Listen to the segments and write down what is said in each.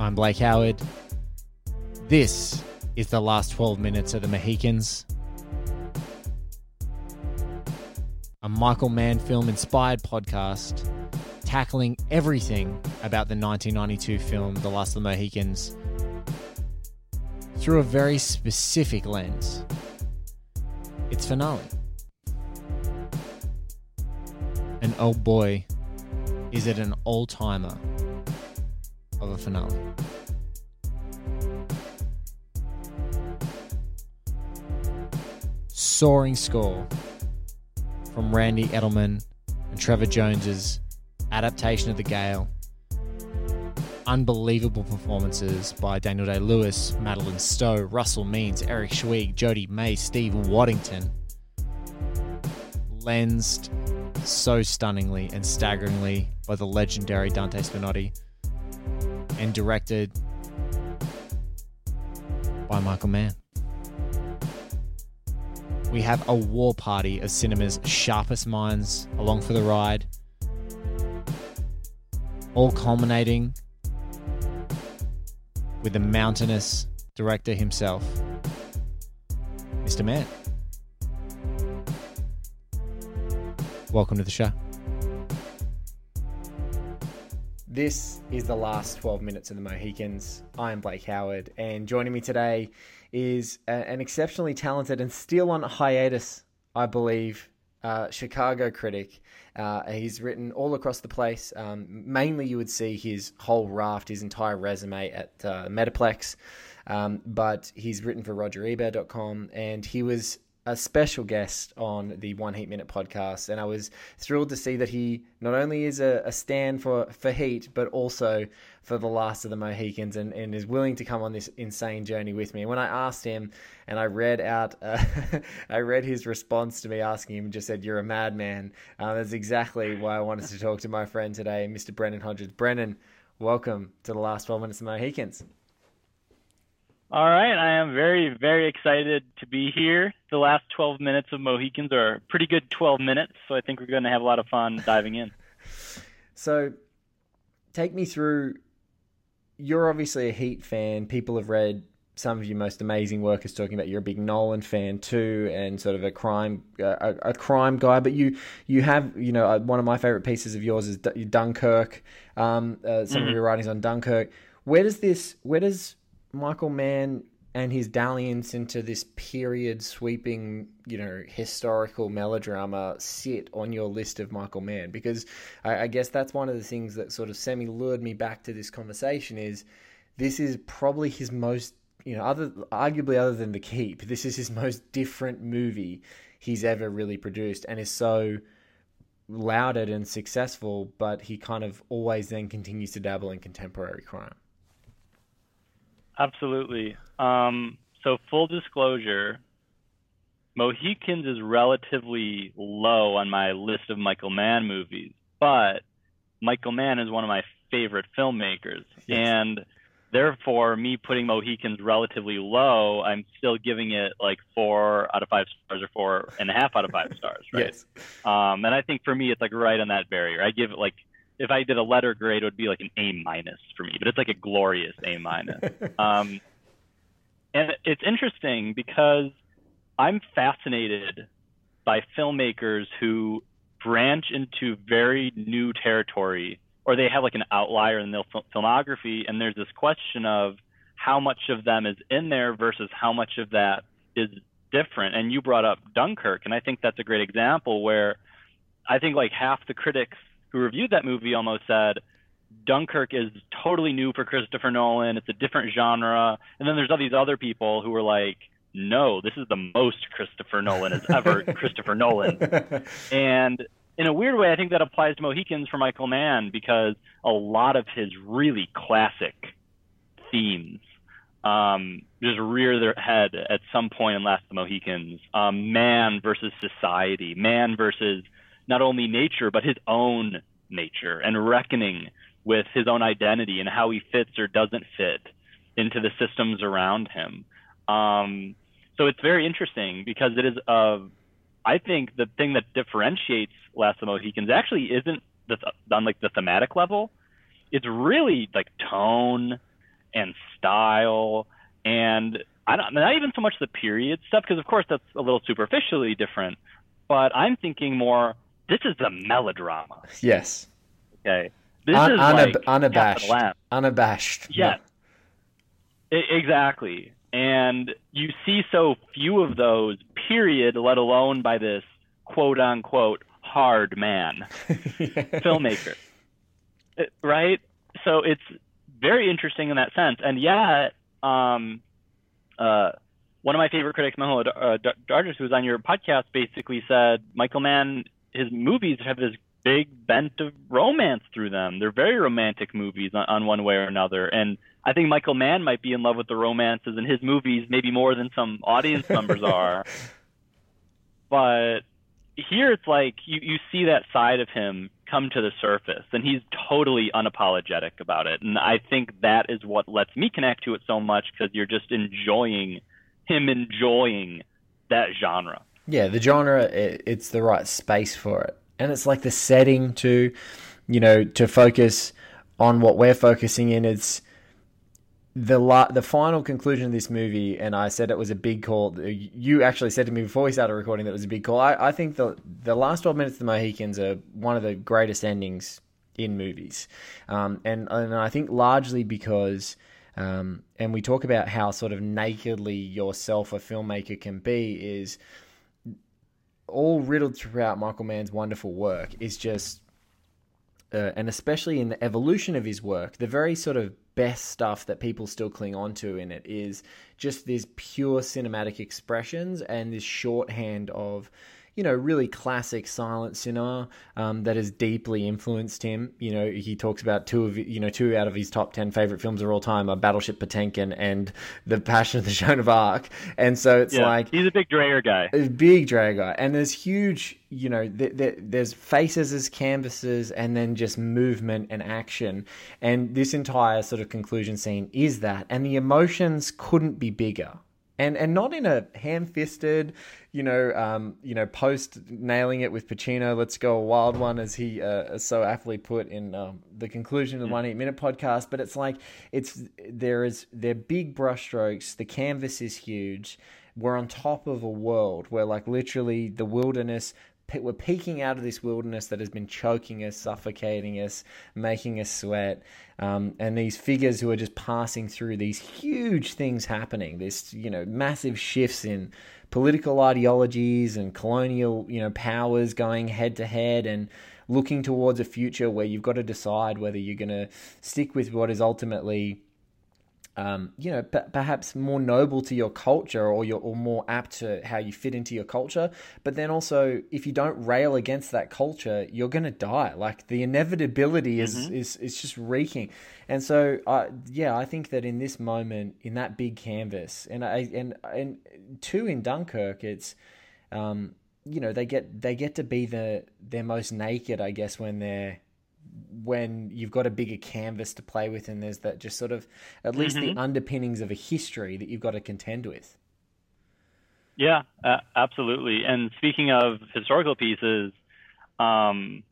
I'm Blake Howard. This is the last 12 minutes of the Mohicans. A Michael Mann film inspired podcast tackling everything about the 1992 film The Last of the Mohicans through a very specific lens. Its finale. And oh boy, is it an all timer of a finale. Soaring score from Randy Edelman and Trevor Jones's adaptation of The Gael. Unbelievable performances by Daniel Day Lewis, Madeleine Stowe, Russell Means, Eric Schweig, Jodhi May, Steve Waddington. Lensed so stunningly and staggeringly by the legendary Dante Spinotti and directed by Michael Mann. We have a war party of cinema's sharpest minds along for the ride, all culminating with the mountainous director himself, Mr. Mann. Welcome to the show. This is the last 12 minutes of the Mohicans. I am Blake Howard, and joining me today is a, an exceptionally talented and still on hiatus, I believe, uh, Chicago critic. Uh, he's written all across the place. Um, mainly, you would see his whole raft, his entire resume at uh, Metaplex. Um, but he's written for RogerEbert.com, and he was a special guest on the One Heat Minute podcast, and I was thrilled to see that he not only is a, a, stand for, for Heat, but also for the last of the Mohicans, and, and is willing to come on this insane journey with me. When I asked him, and I read out, uh, I read his response to me asking him, just said, "You're a madman." Uh, that's exactly why I wanted to talk to my friend today, Mr. Brennan Hodges. Brennan, welcome to the last 12 minutes of Mohicans. All right, I am very, very excited to be here. The last 12 minutes of Mohicans are a pretty good 12 minutes, so I think we're going to have a lot of fun diving in. So, take me through. You're obviously a Heat fan. People have read some of your most amazing work is talking about you're a big Nolan fan too, and sort of a crime a, a crime guy. But you you have you know uh, one of my favorite pieces of yours is Dunkirk. Um, uh, some mm-hmm. of your writings on Dunkirk. Where does this where does Michael Mann and his dalliance into this period sweeping, you know, historical melodrama sit on your list of Michael Mann? Because I, I guess that's one of the things that sort of semi lured me back to this conversation is this is probably his most, you know, other arguably other than The Keep, this is his most different movie he's ever really produced and is so lauded and successful, but he kind of always then continues to dabble in contemporary crime. Absolutely. Um, so full disclosure, Mohicans is relatively low on my list of Michael Mann movies, but Michael Mann is one of my favorite filmmakers, yes. and therefore, me putting Mohicans relatively low, I'm still giving it like four out of five stars or four and a half out of five stars, right? yes. Um, and I think for me, it's like right on that barrier. I give it like if I did a letter grade, it would be like an A minus for me, but it's like a glorious A minus. um, and it's interesting because I'm fascinated by filmmakers who branch into very new territory, or they have like an outlier in their filmography, and there's this question of how much of them is in there versus how much of that is different. And you brought up Dunkirk, and I think that's a great example where I think like half the critics who reviewed that movie almost said Dunkirk is totally new for Christopher Nolan. It's a different genre. And then there's all these other people who were like, no, this is the most Christopher Nolan has ever Christopher Nolan. And in a weird way, I think that applies to Mohicans for Michael Mann because a lot of his really classic themes um, just rear their head at some point in Last of the Mohicans. Um, man versus society, man versus not only nature but his own nature and reckoning with his own identity and how he fits or doesn't fit into the systems around him. Um, so it's very interesting because it is uh, I think the thing that differentiates Last of the Mohicans actually isn't the, on like the thematic level. It's really like tone and style and I don't not even so much the period stuff because of course that's a little superficially different, but I'm thinking more this is a melodrama. Yes. Okay. This Un- is unab- like unabashed. Unabashed. Yes. I- exactly. And you see so few of those, period, let alone by this quote unquote hard man filmmaker. Right? So it's very interesting in that sense. And yet, um, uh, one of my favorite critics, Manohla uh, Dargis, who was on your podcast, basically said Michael Mann, his movies have this big bent of romance through them. They're very romantic movies on, on one way or another. And I think Michael Mann might be in love with the romances in his movies, maybe more than some audience members are. But here it's like you, you see that side of him come to the surface and he's totally unapologetic about it and i think that is what lets me connect to it so much because you're just enjoying him enjoying that genre yeah the genre it, it's the right space for it and it's like the setting to you know to focus on what we're focusing in it's the la- the final conclusion of this movie, and I said it was a big call. You actually said to me before we started recording that it was a big call. I, I think the the last twelve minutes of the Mohicans are one of the greatest endings in movies, um, and and I think largely because. Um, and we talk about how sort of nakedly yourself a filmmaker can be is all riddled throughout Michael Mann's wonderful work is just uh, and especially in the evolution of his work, the very sort of best stuff that people still cling on to in it is just these pure cinematic expressions and this shorthand of you know, really classic silent cinema um, that has deeply influenced him. You know, he talks about two of you know two out of his top ten favorite films of all time are Battleship Potemkin and The Passion of the Joan of Arc. And so it's yeah, like he's a big Dreyer guy. A big Dreyer guy, and there's huge. You know, th- th- there's faces as canvases, and then just movement and action. And this entire sort of conclusion scene is that, and the emotions couldn't be bigger and and not in a ham-fisted, you know, um, you know, post nailing it with Pacino. Let's go a wild one, as he uh, so aptly put in um, the conclusion of the One Heat Minute podcast. But it's like it's there is they're big brushstrokes. The canvas is huge. We're on top of a world where, like, literally the wilderness we're peeking out of this wilderness that has been choking us, suffocating us, making us sweat. Um, and these figures who are just passing through these huge things happening, this you know massive shifts in political ideologies and colonial you know powers going head to head and looking towards a future where you've got to decide whether you're going to stick with what is ultimately um, you know, p- perhaps more noble to your culture or you're or more apt to how you fit into your culture. But then also, if you don't rail against that culture, you're going to die. Like the inevitability is, mm-hmm. is, is just reeking. And so, uh, yeah, I think that in this moment, in that big canvas, and I, and, and two in Dunkirk, it's, um, you know, they get, they get to be the, their most naked, I guess, when they're, when you've got a bigger canvas to play with and there's that just sort of at least mm-hmm. the underpinnings of a history that you've got to contend with. Yeah, uh, absolutely. And speaking of historical pieces, um,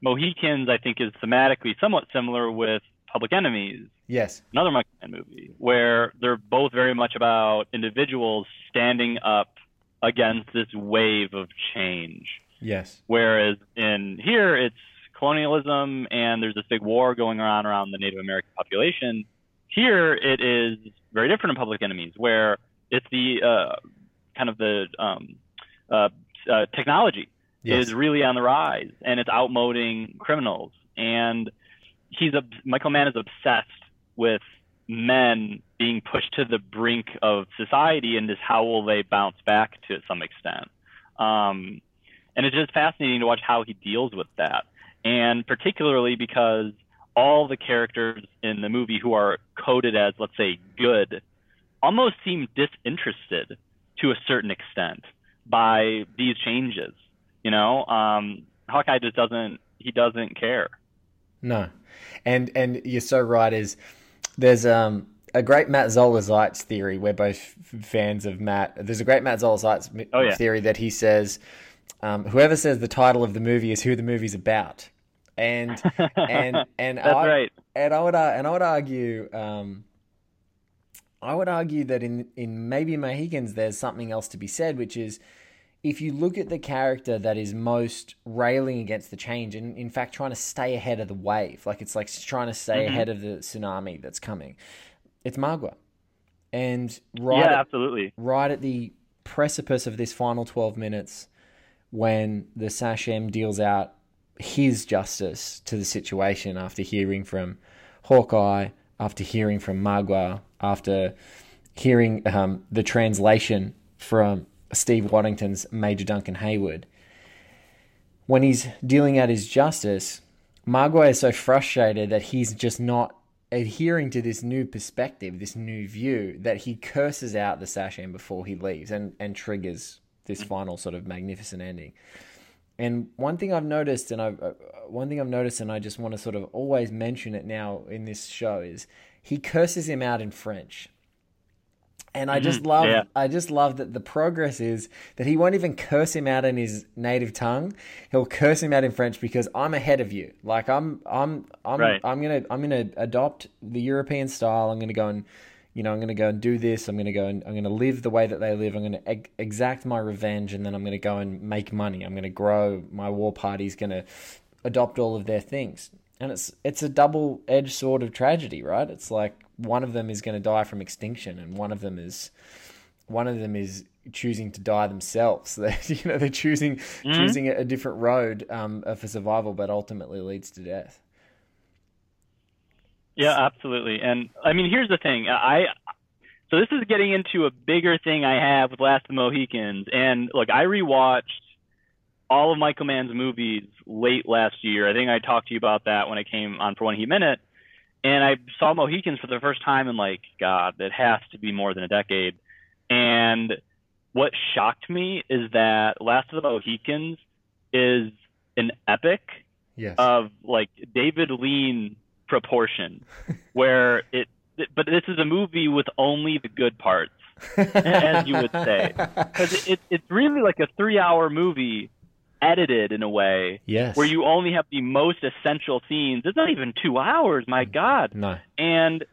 Mohicans, I think, is thematically somewhat similar with Public Enemies. Yes. Another Michael Mann movie where they're both very much about individuals standing up against this wave of change. Yes. Whereas in here, it's colonialism and there's this big war going on around the Native American population. Here it is very different in Public Enemies, where it's the uh, kind of the um, uh, uh, technology yes. is really on the rise and it's outmoding criminals. And he's Michael Mann is obsessed with men being pushed to the brink of society and just how will they bounce back to some extent. Um, and it's just fascinating to watch how he deals with that and particularly because all the characters in the movie who are coded as, let's say, good, almost seem disinterested to a certain extent by these changes. You know, um, Hawkeye just doesn't he doesn't care. No, and and you're so right. Is there's um a great Matt Seitz theory. We're both fans of Matt. There's a great Matt Seitz oh, yeah. theory that he says um, whoever says the title of the movie is who the movie's about and and and that's I, right. And I would uh, and I would argue, um, I would argue that in in maybe Mohicans, there's something else to be said, which is if you look at the character that is most railing against the change and in fact trying to stay ahead of the wave, like it's like trying to stay Mhm. ahead of the tsunami that's coming, it's Magua. And right yeah, at, absolutely. right at the precipice of this final 12 minutes, when the Sachem deals out his justice to the situation after hearing from Hawkeye, after hearing from Magua, after hearing um, the translation from Steve Waddington's Major Duncan Heyward, when he's dealing out his justice, Magua is so frustrated that he's just not adhering to this new perspective, this new view, that he curses out the Sachem before he leaves and, and triggers this final sort of magnificent ending. And one thing I've noticed, and I've uh, one thing I've noticed, and I just want to sort of always mention it now in this show is he curses him out in French. And I just Mhm, love, yeah. I just love that the progress is that he won't even curse him out in his native tongue. He'll curse him out in French because I'm ahead of you. Like I'm, I'm, I'm, Right. I'm gonna, I'm gonna adopt the European style. I'm gonna go and, you know, I'm gonna go and do this. I'm gonna go and I'm gonna live the way that they live. I'm gonna ex- exact my revenge, and then I'm gonna go and make money. I'm gonna grow. My war party's gonna adopt all of their things, and it's it's a double edged sword of tragedy, right? It's like one of them is going to die from extinction, and one of them is one of them is choosing to die themselves. They, you know, they're choosing Mhm. choosing a, different road um, for survival, but ultimately leads to death. Yeah, absolutely. And I mean, here's the thing. I so this is getting into a bigger thing I have with Last of the Mohicans. And look, I rewatched all of Michael Mann's movies late last year. I think I talked to you about that when I came on for One Heat Minute. And I saw Mohicans for the first time in like God, it has to be more than a decade. And what shocked me is that Last of the Mohicans is an epic Yes. of like David Lean proportion, where it. But this is a movie with only the good parts, as you would say. because it, it, it's really like a three-hour movie, edited in a way yes. where you only have the most essential scenes. It's not even two hours, my mm. God. No. And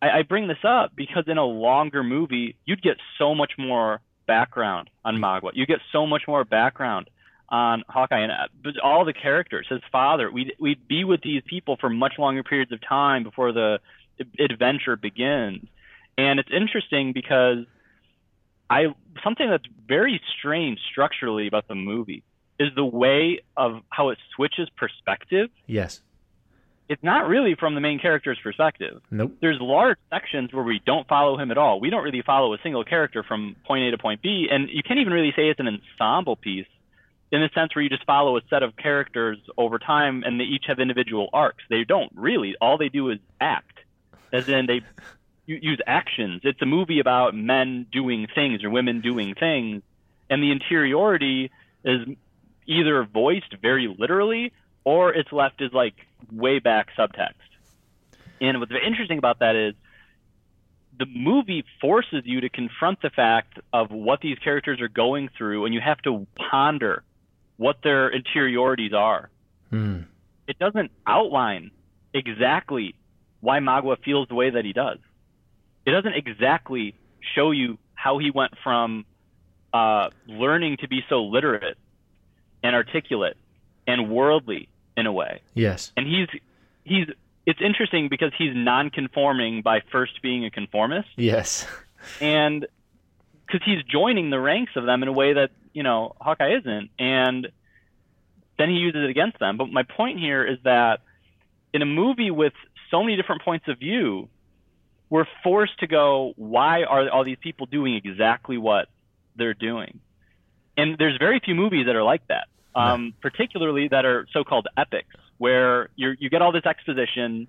I, I bring this up because in a longer movie, you'd get so much more background on Magua. You get so much more background on Hawkeye and uh, but all the characters. His father. We'd we'd be with these people for much longer periods of time before the adventure begins. And it's interesting because I something that's very strange structurally about the movie is the way of how it switches perspective. Yes. It's not really from the main character's perspective Nope. there's large sections where we don't follow him at all. We don't really follow a single character from point A to point B, and you can't even really say it's an ensemble piece in the sense where you just follow a set of characters over time and they each have individual arcs. They don't really. All they do is act, as in they use actions. It's a movie about men doing things or women doing things, and the interiority is either voiced very literally or it's left as like way back subtext. And what's interesting about that is the movie forces you to confront the fact of what these characters are going through, and you have to ponder what their interiorities are. Hmm. It doesn't outline exactly why Magua feels the way that he does. It doesn't exactly show you how he went from uh, learning to be so literate and articulate and worldly in a way Yes. and he's he's it's interesting because he's non-conforming by first being a conformist Yes. and because he's joining the ranks of them in a way that you know Hawkeye isn't and then he uses it against them. But my point here is that in a movie with so many different points of view we're forced to go why are all these people doing exactly what they're doing? And there's very few movies that are like that um, particularly that are so-called epics where you you get all this exposition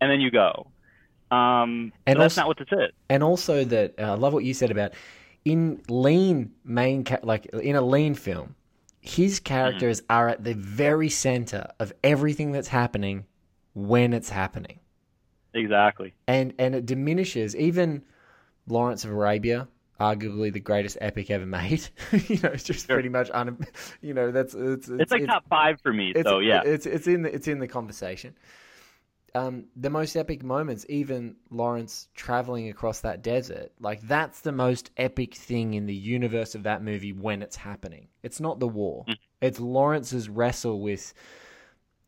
and then you go. Um, And but that's also- not what this is. and also that uh, I love what you said about in lean main ca- like in a lean film, his characters mm. are at the very center of everything that's happening when it's happening, exactly and and it diminishes even Lawrence of Arabia. Arguably the greatest epic ever made. you know, it's just Sure. pretty much un. You know, that's it's It's like top five for me. it's, So yeah, it's it's in the, it's in the conversation. Um, the most epic moments, even Lawrence traveling across that desert, like that's the most epic thing in the universe of that movie when it's happening. It's not the war. Mm. It's Lawrence's wrestle with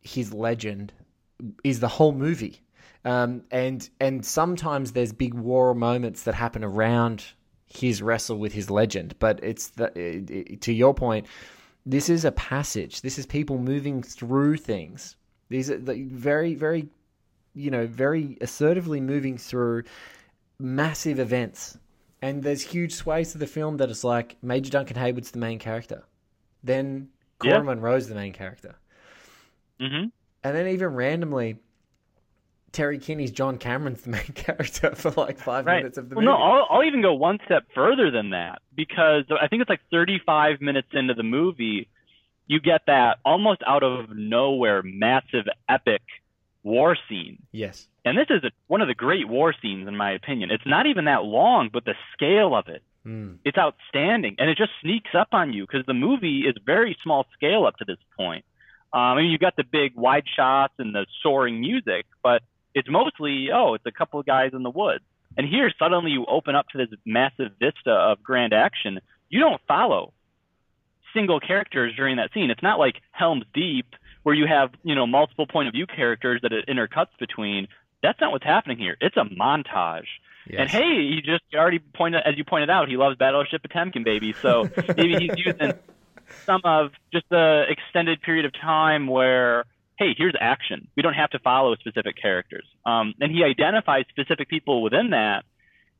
his legend is the whole movie. Um, and and sometimes there's big war moments that happen around his wrestle with his legend, but it's the it, it, to your point. This is a passage. This is people moving through things. These are like very, very, you know, very assertively moving through massive events. And there's huge sways to the film that is like Major Duncan Haywood's the main character, then Cora Yeah. Munro's the main character, hmm and then even randomly, Terry Kinney's John Cameron's the main character for like five Right. minutes of the Well, movie. no, I'll, I'll even go one step further than that because I think it's like 35 minutes into the movie, you get that almost out of nowhere massive epic war scene. yes, And this is a, one of the great war scenes, in my opinion. It's not even that long, but the scale of it, mm. it's outstanding. And it just sneaks up on you because the movie is very small scale up to this point. Um, I mean, you've got the big wide shots and the soaring music, but it's mostly, oh, it's a couple of guys in the woods. And here, suddenly you open up to this massive vista of grand action. You don't follow single characters during that scene. It's not like Helm's Deep, where you have, you know, multiple point of view characters that it intercuts between. That's not what's happening here. It's a montage. yes. And hey, you just you already pointed, as you pointed out, he loves Battleship Potemkin, baby. So maybe he's using some of just the extended period of time where, hey, here's action. We don't have to follow specific characters. Um, and he identifies specific people within that.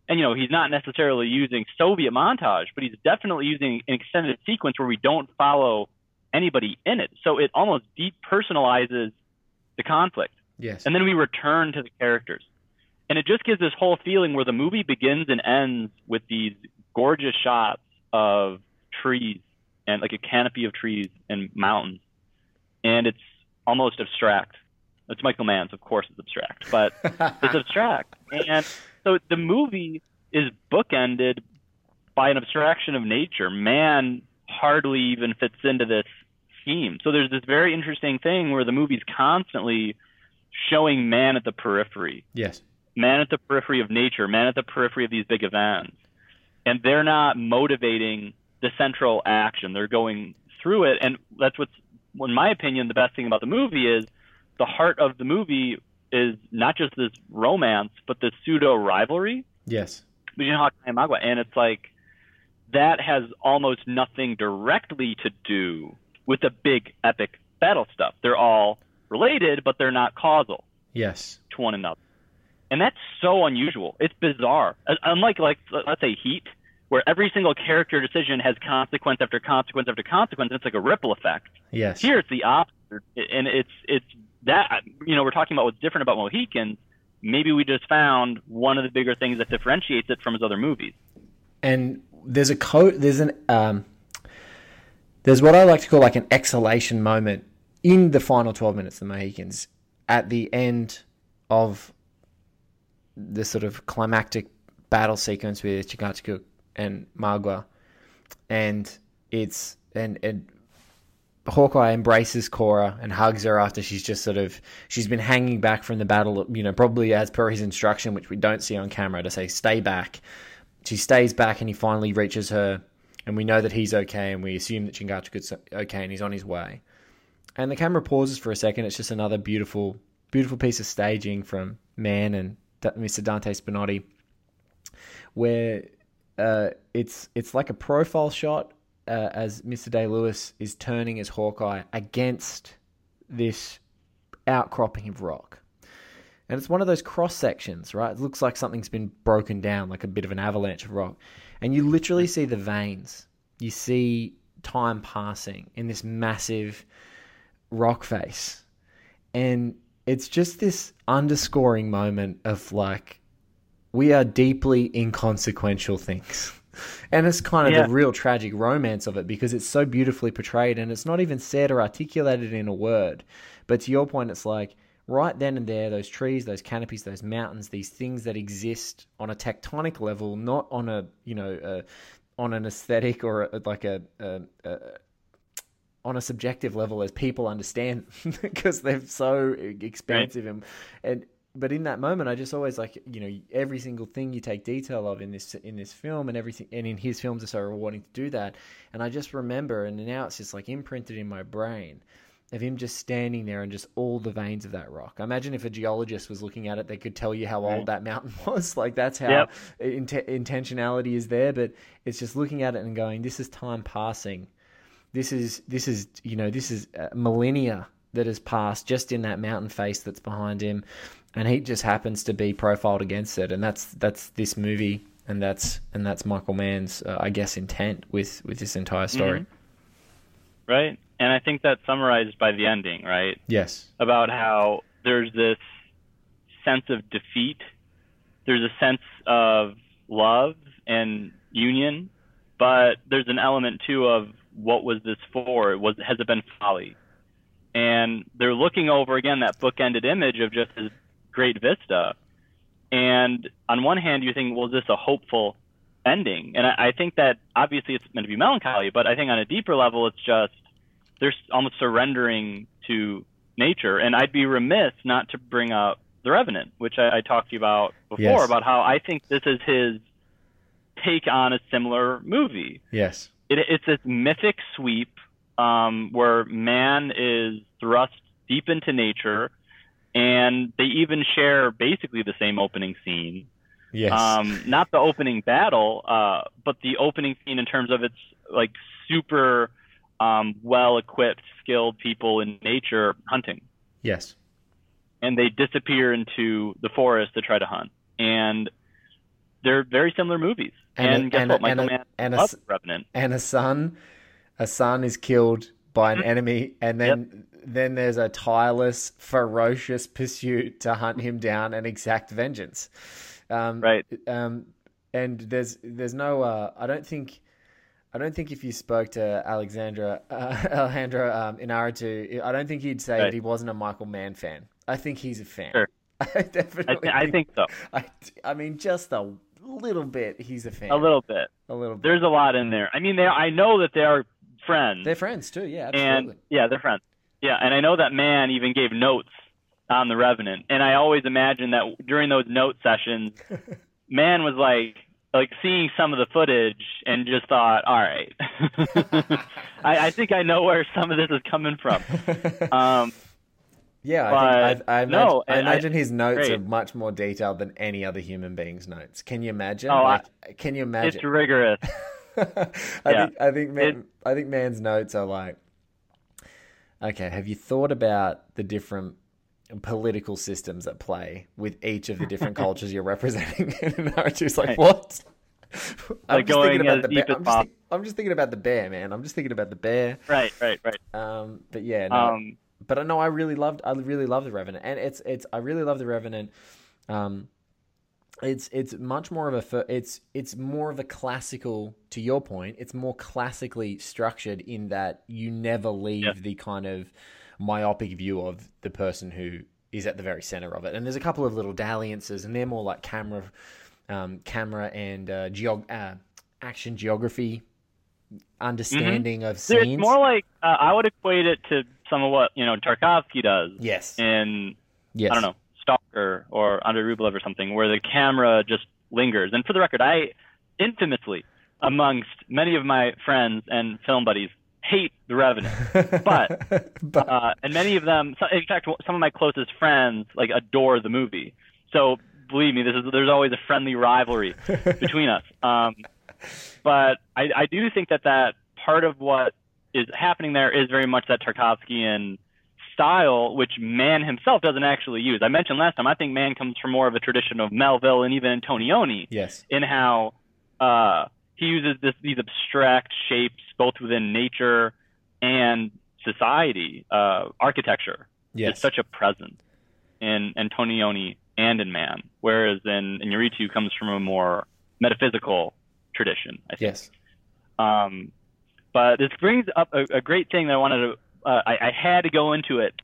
And you know, he's not necessarily using Soviet montage, but he's definitely using an extended sequence where we don't follow anybody in it. So it almost depersonalizes the conflict yes, and then we return to the characters. And it just gives this whole feeling where the movie begins and ends with these gorgeous shots of trees and like a canopy of trees and mountains. And it's almost abstract. It's Michael Mann's, of course it's abstract, but it's abstract. And so the movie is bookended by an abstraction of nature. Man hardly even fits into this scheme. So there's this very interesting thing where the movie's constantly showing man at the periphery, yes, man at the periphery of nature, man at the periphery of these big events. And they're not motivating the central action. They're going through it. And that's what's, in my opinion, the best thing about the movie is the heart of the movie is not just this romance, but this pseudo rivalry yes, between Hawkeye and Magua. And it's like that has almost nothing directly to do with the big epic battle stuff. They're all related, but they're not causal yes, to one another. And that's so unusual. It's bizarre. Uh, Unlike like let's say Heat, where every single character decision has consequence after consequence after consequence, and it's like a ripple effect. yes. Here it's the opposite, and it's it's that you know we're talking about what's different about Mohicans. Maybe we just found one of the bigger things that differentiates it from his other movies. and there's a code there's an um there's what I like to call like an exhalation moment in the final 12 minutes of the Mohicans at the end of the sort of climactic battle sequence with Chingachgook and Magua and it's and and Hawkeye embraces Cora and hugs her after she's just sort of she's been hanging back from the battle, you know, probably as per his instruction, which we don't see on camera to say stay back. She stays back and he finally reaches her, and we know that he's okay, and we assume that Chingachgook's okay and he's on his way. And the camera pauses for a second. It's just another beautiful, beautiful piece of staging from Mann and Mr. Dante Spinotti, where uh, it's it's like a profile shot uh, as Mr. Day Lewis is turning as Hawkeye against this outcropping of rock. And it's one of those cross sections, right? It looks like something's been broken down, like a bit of an avalanche of rock. And you literally see the veins. You see time passing in this massive rock face. And it's just this underscoring moment of like, we are deeply inconsequential things. And it's kind of Yeah. the real tragic romance of it because it's so beautifully portrayed and it's not even said or articulated in a word. But to your point, it's like right then and there, those trees, those canopies, those mountains, these things that exist on a tectonic level, not on a, you know, uh, on an aesthetic or a, like a, a, a on a subjective level as people understand because they're so expansive and and but in that moment I just always like you know every single thing you take detail of in this in this film and everything and in his films are so rewarding to do that. And I just remember and now it's just like imprinted in my brain of him just standing there and just all the veins of that rock. I imagine if a geologist was looking at it, they could tell you how old that mountain was. Like that's how Yep. int- intentionality is there. But it's just looking at it and going, "This is time passing. This is this is you know this is uh, millennia that has passed just in that mountain face that's behind him, and he just happens to be profiled against it. And that's that's this movie." And that's and that's Michael Mann's, uh, I guess, intent with with this entire story. Mhm. right? And I think that's summarized by the ending, right? Yes. About how there's this sense of defeat, there's a sense of love and union, but there's an element too of what was this for? Was has it been folly? And they're looking over again that bookended image of just this great vista. And on one hand, you're thinking, well, is this a hopeful ending? And I, I think that obviously it's meant to be melancholy, but I think on a deeper level, it's just they're almost surrendering to nature. And I'd be remiss not to bring up The Revenant, which I, I talked to you about before, Yes. about how I think this is his take on a similar movie Yes. it, it's this mythic sweep um, where man is thrust deep into nature, and they even share basically the same opening scene. Yes. Um, not the opening battle, uh, but the opening scene in terms of its like super um, well-equipped, skilled people in nature hunting, yes. and they disappear into the forest to try to hunt, and they're very similar movies. And And, guess and what? a- and Michael Mann and a loves Revenant. and a son a son is killed by Mm-hmm. an enemy and then then there's a tireless ferocious pursuit to hunt him down and exact vengeance um, Right. um, and there's there's no uh, i don't think I don't think if you spoke to Alexandra uh, Alejandro um, Inarritu, I don't think he'd say Right. that he wasn't a Michael Mann fan. I think he's a fan. Sure. I I, definitely. th- I think so. I, I mean, just a little bit. He's a fan. A little bit. A little bit. There's a lot in there. I mean, they I know that they are friends, They're friends too. Yeah, and absolutely. yeah, they're friends. Yeah, and I know that Mann even gave notes on the Revenant, and I always imagine that during those note sessions, Mann was like like seeing some of the footage and just thought, all right, I, I think I know where some of this is coming from. Um, Yeah, I, think, I, I imagine, no, I and I- imagine his notes are much more detailed than any other human being's notes. Can you imagine? Oh, like, can you imagine? it's rigorous. I Yeah. think I think Mann, It- I think Mann's notes are like, okay, have you thought about the different political systems at play with each of the different cultures you're representing? and Inarritu's like, Right. what? I'm Like just thinking going about as the deep bear. as I'm just, think- I'm just thinking about the bear, man. I'm just thinking about the bear. Right, right, right. Um, but yeah, no, Um, but I know I really loved I really love the Revenant, and it's it's I really love the Revenant. Um, it's it's much more of a it's it's more of a classical to your point. It's more classically structured in that you never leave Yeah. the kind of myopic view of the person who is at the very center of it. And there's a couple of little dalliances, and they're more like camera, um, camera and uh, geog- uh, action geography understanding of It's scenes. more like uh, I would equate it to some of what you know Tarkovsky does yes, in yes, I don't know Stalker or Andrei Rublev or something, where the camera just lingers. And for the record, I infamously, amongst many of my friends and film buddies, hate The Revenant. But- but Uh, and many of them, in fact, some of my closest friends like adore the movie. So believe me, this is there's always a friendly rivalry between us. Um, but I, I do think that that part of what is happening there is very much that Tarkovskian style, which Mann himself doesn't actually use. I mentioned last time, I think Mann comes from more of a tradition of Melville and even Antonioni yes, in how uh, he uses this, these abstract shapes both within nature and society, uh, architecture. Yes, is such a presence in Antonioni and in Mann, whereas in, Inarritu comes from a more metaphysical tradition, I think. yes, Um, but this brings up a, a great thing that I wanted to, uh, I, I had to go into it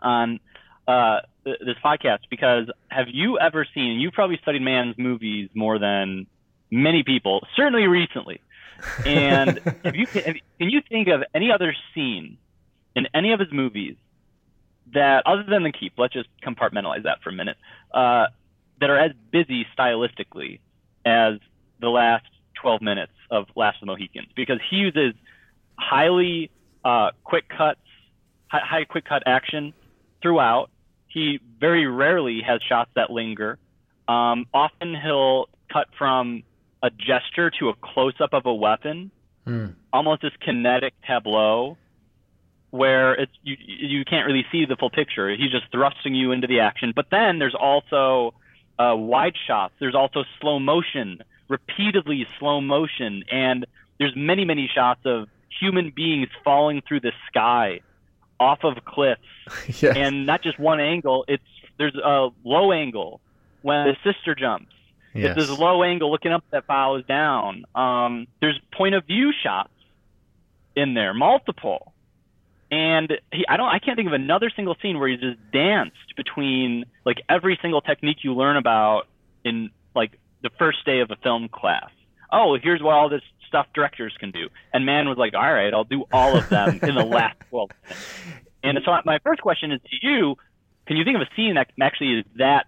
on uh, this podcast because have you ever seen, you've probably studied Mann's movies more than many people, certainly recently. And if you can, can you think of any other scene in any of his movies that, other than the keep, let's just compartmentalize that for a minute, uh, that are as busy stylistically as the last 12 minutes of Last of the Mohicans? Because he uses highly uh, quick cuts, high, high quick cut action throughout. He very rarely has shots that linger. Um, often he'll cut from a gesture to a close up of a weapon, Mm. almost this kinetic tableau where it's you you can't really see the full picture. He's just thrusting you into the action. But then there's also uh, wide shots. There's also slow motion, repeatedly slow motion, and there's many many shots of human beings falling through the sky off of cliffs yes. and not just one angle. It's there's a low angle when the sister jumps. Yes. There's a low angle looking up that follows down. Um, there's point of view shots in there, multiple. And he, I don't, I can't think of another single scene where he just danced between like every single technique you learn about in like the first day of a film class. Oh, here's what all this stuff directors can do. And Mann was like, all right, I'll do all of them in the last 12 minutes. And so my first question is to you: Can you think of a scene that actually is that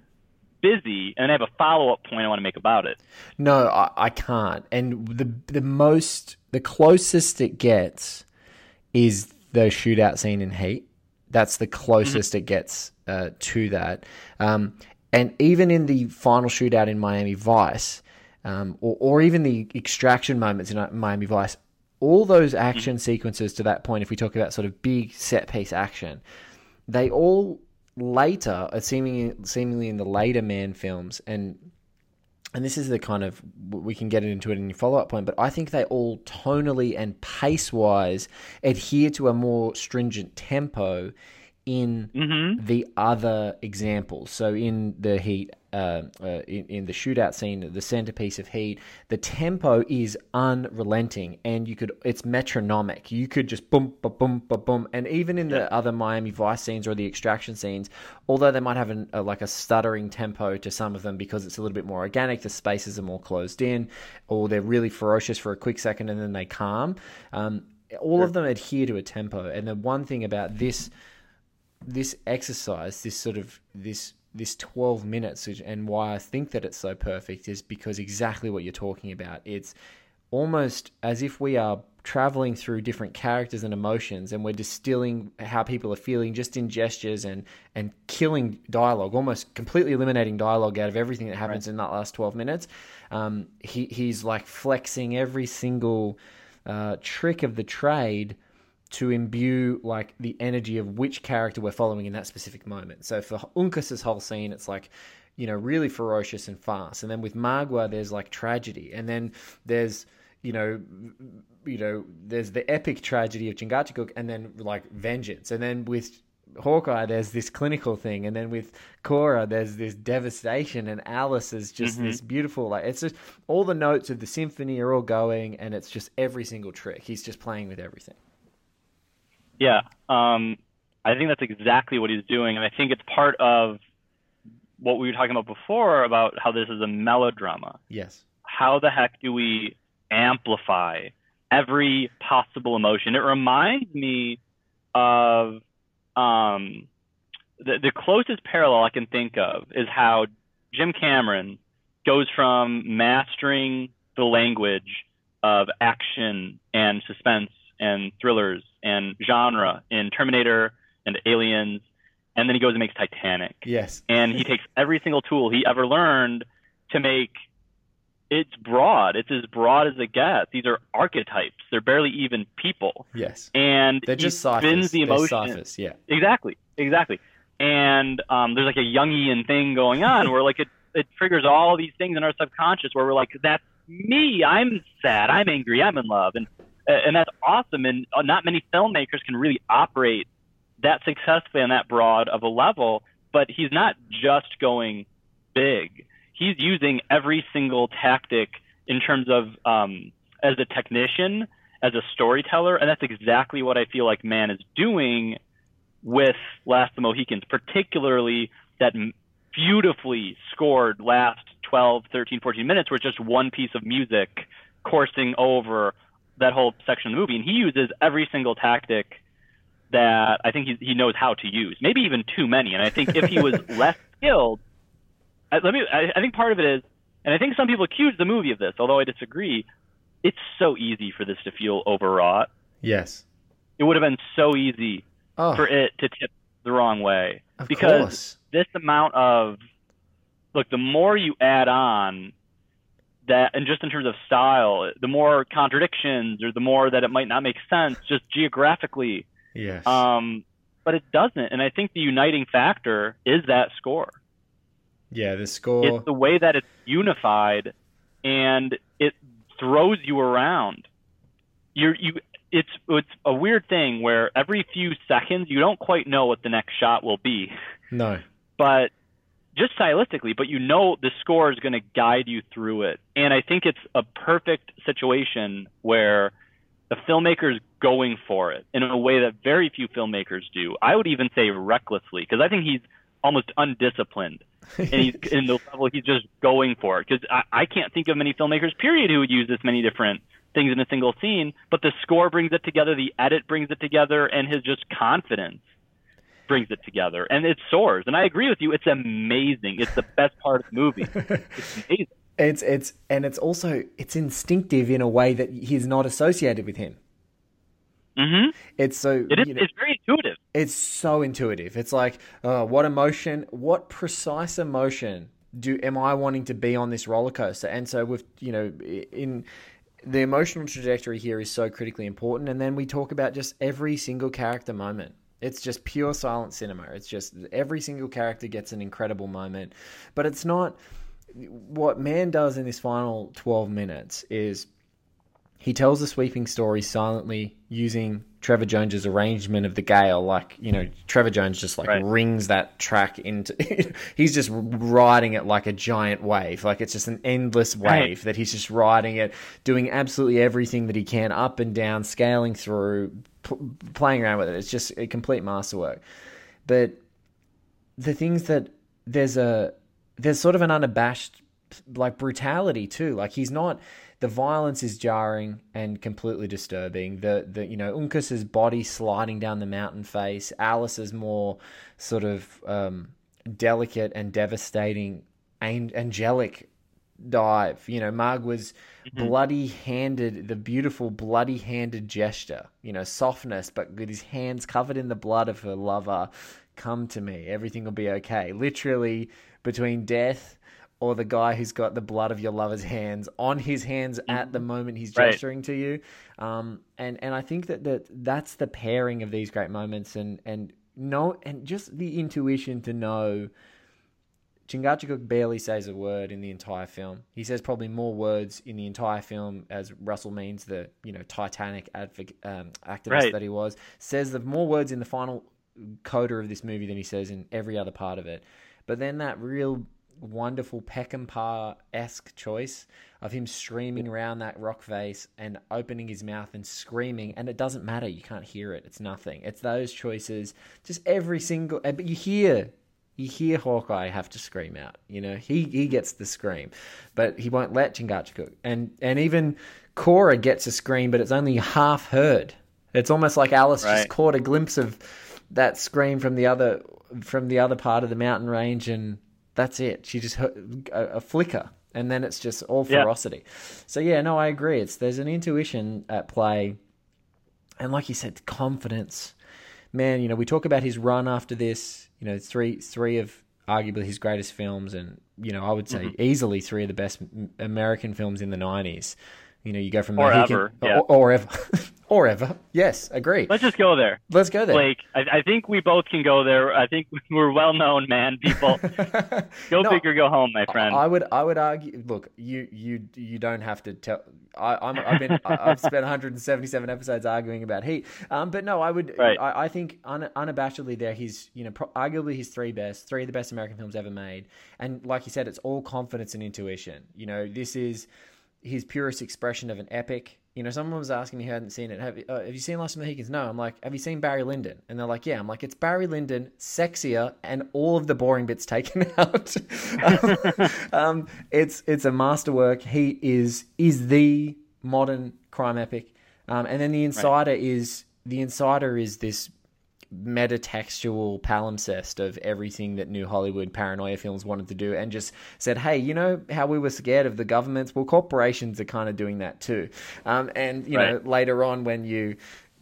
busy? And I have a follow-up point I want to make about it. No, I, I can't. And the the most the closest it gets is the shootout scene in Heat. That's the closest it gets uh, to that. Um, and even in the final shootout in Miami Vice, um, or, or even the extraction moments in uh, Miami Vice, all those action sequences to that point, if we talk about sort of big set piece action, they all later, uh, seemingly seemingly in the later Mann films, and and this is the kind of we can get into it in your follow up point, but I think they all tonally and pace wise adhere to a more stringent tempo in Mm-hmm. the other examples. So in the Heat, uh, uh, in, in the shootout scene, the centerpiece of Heat, the tempo is unrelenting, and you could it's metronomic. You could just boom, ba boom, ba boom, and even in the other Miami Vice scenes or the extraction scenes, although they might have an, a, like a stuttering tempo to some of them because it's a little bit more organic, the spaces are more closed in, or they're really ferocious for a quick second and then they calm. Um, all of them adhere to a tempo, and the one thing about this this exercise, this sort of this this 12 minutes and why I think that it's so perfect is because exactly what you're talking about. It's almost as if we are traveling through different characters and emotions and we're distilling how people are feeling just in gestures and and killing dialogue almost completely eliminating dialogue out of everything that happens in that last 12 minutes um, he, he's like flexing every single uh, trick of the trade to imbue like the energy of which character we're following in that specific moment. So for Uncas's whole scene, it's like you know really ferocious and fast, and then with Magua, there's like tragedy, and then there's you know you know there's the epic tragedy of Chingachgook, and then like vengeance, and then with Hawkeye, there's this clinical thing, and then with Cora, there's this devastation, and Alice is just Mhm. this beautiful. Like it's just all the notes of the symphony are all going, and it's just every single trick. He's just playing with everything. Yeah, um, I think that's exactly what he's doing, and I think it's part of what we were talking about before about how this is a melodrama. Yes. How the heck do we amplify every possible emotion? It reminds me of um, the the closest parallel I can think of is how Jim Cameron goes from mastering the language of action and suspense and thrillers and genre in Terminator and Aliens, and then he goes and makes Titanic. Yes. And he takes every single tool he ever learned to make it's broad. It's as broad as it gets. These are archetypes. They're barely even people. Yes. And They're he just spins the emotion. Yeah. Exactly, exactly. And um, there's like a Jungian thing going on where like it it triggers all these things in our subconscious where we're like, that's me. I'm sad. I'm angry. I'm in love, and and that's awesome. And uh, not many filmmakers can really operate that successfully on that broad of a level. But he's not just going big. He's using every single tactic in terms of um, as a technician, as a storyteller, and that's exactly what I feel like Mann is doing with Last of the Mohicans, particularly that beautifully scored last 12, 13, 14 minutes where it's just one piece of music coursing over that whole section of the movie, and he uses every single tactic that I think he, he knows how to use, maybe even too many. And I think if he was less skilled, I, let me. I, I think part of it is, and I think some people accuse the movie of this, although I disagree. It's so easy for this to feel overwrought. Yes. It would have been so easy Oh, for it to tip the wrong way of because course. this amount of look, the more you add on that, and just in terms of style, the more contradictions or the more that it might not make sense just geographically. Yes. Um, but it doesn't, and I think the uniting factor is that score. yeah, the score. It's the way that it's unified, and it throws you around. You're you. It's it's a weird thing where every few seconds you don't quite know what the next shot will be no. but just stylistically, but you know the score is going to guide you through it. And I think it's a perfect situation where the filmmaker is going for it in a way that very few filmmakers do. I would even say recklessly, because I think he's almost undisciplined. and he's in the level he's just going for it. Because I, I can't think of many filmmakers, period, who would use this many different things in a single scene. But the score brings it together, the edit brings it together, and his just confidence brings it together, and it soars. And I agree with you; it's amazing. It's the best part of the movie. It's amazing. It's it's and it's also it's instinctive in a way that he's not associated with him. Mm-hmm. It's so It is. you know, It's very intuitive. it's so intuitive. It's like, uh, what emotion, what precise emotion do am I wanting to be on this roller coaster? And so with you know in the emotional trajectory here is so critically important. And then we talk about just every single character moment. It's just pure silent cinema. It's just every single character gets an incredible moment, but it's not. What Mann does in this final twelve minutes is he tells a sweeping story silently using Trevor Jones's arrangement of The Gael. Like, you know, Trevor Jones just like Right. rings that track into. he's just riding it like a giant wave. Like, it's just an endless wave Right. that he's just riding it, doing absolutely everything that he can, up and down, scaling through, playing around with it. It's just a complete masterwork. But the things that there's a there's sort of an unabashed like brutality too. Like he's not the violence is jarring and completely disturbing. The the you know Uncas's body sliding down the mountain face. Alice is more sort of um, delicate and devastating, angelic dive. You know, Magua was bloody handed, the beautiful bloody handed gesture, you know, softness, but with his hands covered in the blood of her lover. Come to me, everything will be okay. Literally, between death or the guy who's got the blood of your lover's hands on his hands at the moment he's Right. gesturing to you. Um, and, and I think that, that that's the pairing of these great moments and, and no, and just the intuition to know Chingachgook barely says a word in the entire film. He says probably more words in the entire film as Russell Means, the you know Titanic advocate, um, activist Right. that he was, says the more words in the final coda of this movie than he says in every other part of it. But then that real wonderful Peckinpah esque choice of him streaming around that rock face and opening his mouth and screaming, and it doesn't matter. You can't hear it. It's nothing. It's those choices. Just every single. eh, But you hear you hear Hawkeye have to scream out. You know, he he gets the scream, but he won't let Chingachgook. And and even Cora gets a scream, but it's only half heard. It's almost like Alice just caught a glimpse of that scream from the other from the other part of the mountain range, and that's it. She just heard a, a flicker, and then it's just all Yeah. ferocity. So yeah, no, I agree. It's there's an intuition at play, and like you said, confidence man, you know, we talk about his run after this. You know, three three of arguably his greatest films, and you know, I would say mm-hmm. easily three of the best American films in the '90s. You know, you go from Or Mohican- ever, yeah. or, or ever, or ever. Yes, agree. Let's just go there. Let's go there. Like, I, I think we both can go there. I think we're well known, man. People, go No, big or go home, my friend. I would I would argue. Look, you you you don't have to tell. I, I'm I've been I've spent 177 episodes arguing about Heat. Um, but no, I would. Right. I, I think un, unabashedly there he's you know pro, arguably his three best, three of the best American films ever made. And like you said, it's all confidence and intuition. You know, this is his purest expression of an epic. You know, someone was asking me who hadn't seen it. Have, you- uh, have you seen Last of the Mohicans? No. I'm like, have you seen Barry Lyndon? And they're like, yeah. I'm like, it's Barry Lyndon, sexier, and all of the boring bits taken out. um, it's it's a masterwork. He is is the modern crime epic. Um, and then the Insider is the Insider is this metatextual palimpsest of everything that New Hollywood paranoia films wanted to do, and just said, "Hey, you know how we were scared of the governments? Well, corporations are kind of doing that too." Um, and you know, later on, when you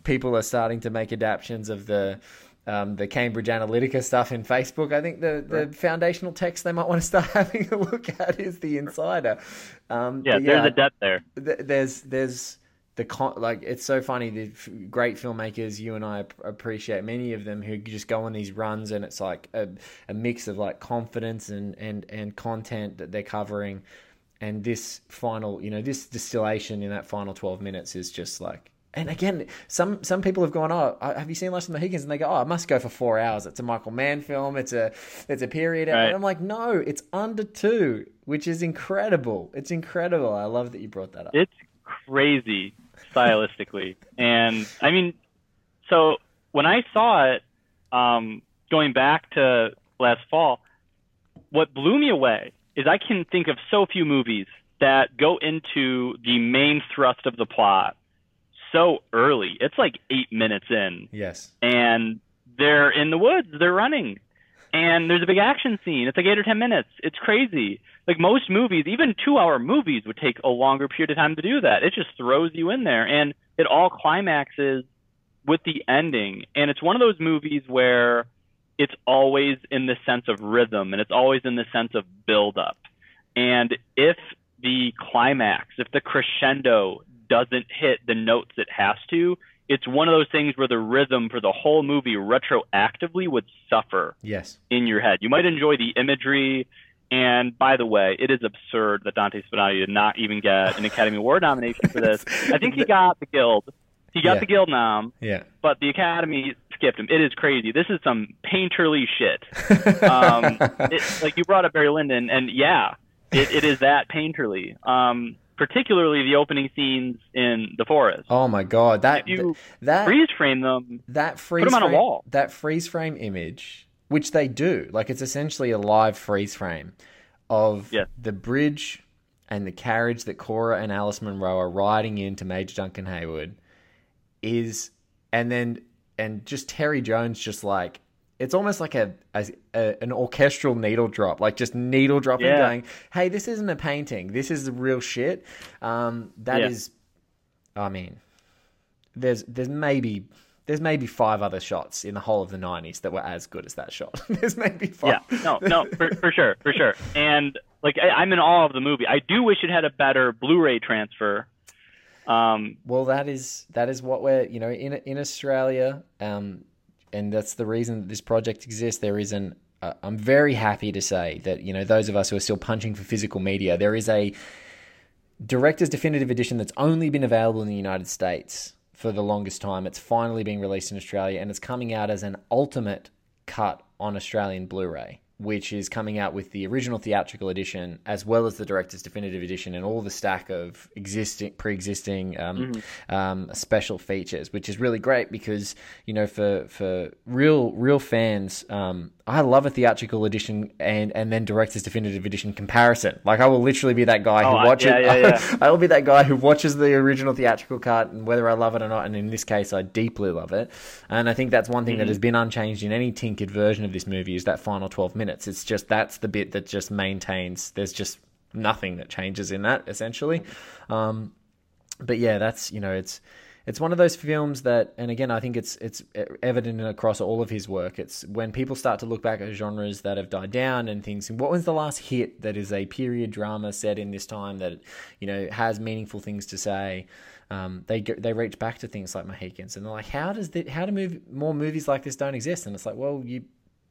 people are starting to make adaptations of the um, the Cambridge Analytica stuff in Facebook. I think the, the foundational text they might want to start having a look at is the Insider. Um, Yeah, there's a depth there. th- there's there's the con- like it's so funny the f- great filmmakers you and I appreciate many of them who just go on these runs and it's like a, a mix of like confidence and and and content that they're covering. And this final you know this distillation in that final 12 minutes is just like and again some some people have gone oh have you seen Last of the Mohicans? And they go oh it must go for four hours. It's a Michael Mann film. It's a it's a period Right. and I'm like no it's under two which is incredible. It's incredible. I love that you brought that up. It's crazy stylistically. and I mean, so when I saw it, um, going back to last fall, what blew me away is I can think of so few movies that go into the main thrust of the plot so early. It's like eight minutes in yes and they're in the woods, they're running, and there's a big action scene. It's like eight or ten minutes. It's crazy. Like most movies, even two-hour movies would take a longer period of time to do that. It just throws you in there, and it all climaxes with the ending. And it's one of those movies where it's always in the sense of rhythm, and it's always in the sense of build-up. And if the climax, if the crescendo doesn't hit the notes it has to, it's one of those things where the rhythm for the whole movie retroactively would suffer yes in your head. You might enjoy the imagery. And by the way, it is absurd that Dante Spinotti did not even get an Academy Award nomination for this. I think he got the Guild. He got Yeah. the Guild nom, yeah but the Academy skipped him. It is crazy. This is some painterly shit. Um, it, like you brought up Barry Lyndon, and yeah, it, it is that painterly. Um, particularly the opening scenes in the forest. oh my god that that freeze frame them, that freeze put them on a frame, wall. that freeze frame image which they do like it's essentially a live freeze frame of Yes. the bridge and the carriage that Cora and Alice Munro are riding into Major Duncan Heyward is and then and just Terry Jones just like it's almost like a, a, a an orchestral needle drop, like just needle dropping, Yeah. going, "Hey, this isn't a painting. This is the real shit." Um, that Yeah. is, I mean, there's there's maybe there's maybe five other shots in the whole of the '90s that were as good as that shot. there's maybe five. Yeah, no, no, for, for sure, for sure. And like, I, I'm in awe of the movie. I do wish it had a better Blu-ray transfer. Um, Well, that is that is what we're you know in in Australia, um, and that's the reason that this project exists. There is an uh, I'm very happy to say that you know those of us who are still punching for physical media, there is a director's definitive edition that's only been available in the United States for the longest time. It's finally being released in Australia, and it's coming out as an ultimate cut on Australian Blu-ray, which is coming out with the original theatrical edition as well as the director's definitive edition and all the stack of existing, pre-existing um, um, special features, which is really great because you know for for real real fans, um, I love a theatrical edition and and then director's definitive edition comparison. Like I will literally be that guy Oh, who watches. yeah, yeah, yeah. I will be that guy who watches the original theatrical cut and whether I love it or not. And in this case, I deeply love it. And I think that's one thing that has been unchanged in any tinkered version of this movie is that final 12 minutes. It's just that's the bit that just maintains. There's just nothing that changes in that essentially. Um, but yeah, that's you know it's it's one of those films that, and again, I think it's it's evident across all of his work. It's when people start to look back at genres that have died down and things. What was the last hit that is a period drama set in this time that you know has meaningful things to say? Um, they they reach back to things like Mohicans, and they're like, how does the, how do move, more movies like this don't exist? And it's like, well, you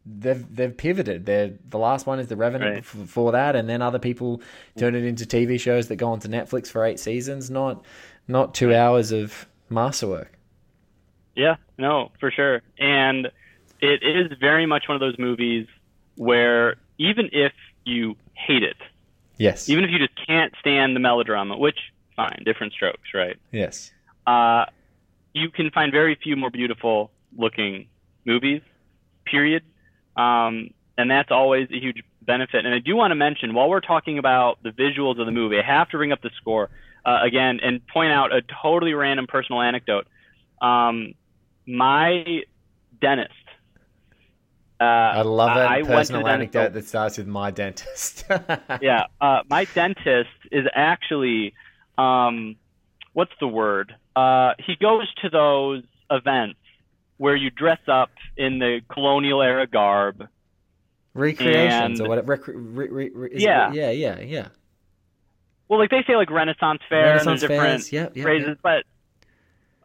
they've they've pivoted. They're the last one is the Revenant Right. before that, and then other people turn it into TV shows that go onto Netflix for eight seasons. Not not two hours of masterwork. Yeah, no, for sure. And it is very much one of those movies where even if you hate it, Yes. even if you just can't stand the melodrama, which fine, different strokes, right? yes. Uh, you can find very few more beautiful looking movies, period. Um, and that's always a huge benefit. And I do want to mention, while we're talking about the visuals of the movie, I have to bring up the score. uh, again and point out a totally random personal anecdote. Um, my dentist. Uh, I love a I personal anecdote that starts with my dentist. yeah, uh, my dentist is actually, um, what's the word? Uh, he goes to those events where you dress up in the colonial era garb. Recreations And- or whatever. Rec- re- re- re- is it- Yeah. yeah, yeah, yeah. Well, like they say, like Renaissance fair Renaissance and different fairs. Yep, yep, phrases, yep. but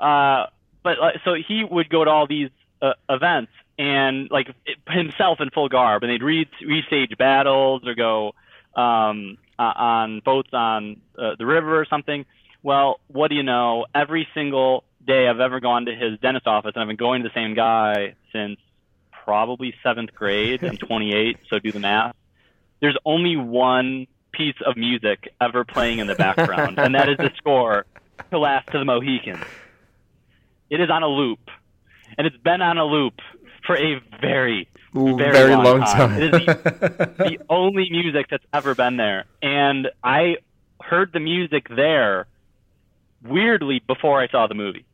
uh, but uh, so he would go to all these uh, events and like it- himself in full garb, and they'd read restage battles or go um, uh, on boats on uh, the river or something. Well, what do you know? Every single day I've ever gone to his dentist office, and I've been going to the same guy since probably seventh grade. I'm 28, so do the math. There's only one piece of music ever playing in the background, and that is the score to Last to the Mohicans. It is on a loop, and it's been on a loop for a very, Ooh, very, long, time. It is the, the only music that's ever been there, and I heard the music there weirdly before I saw the movie.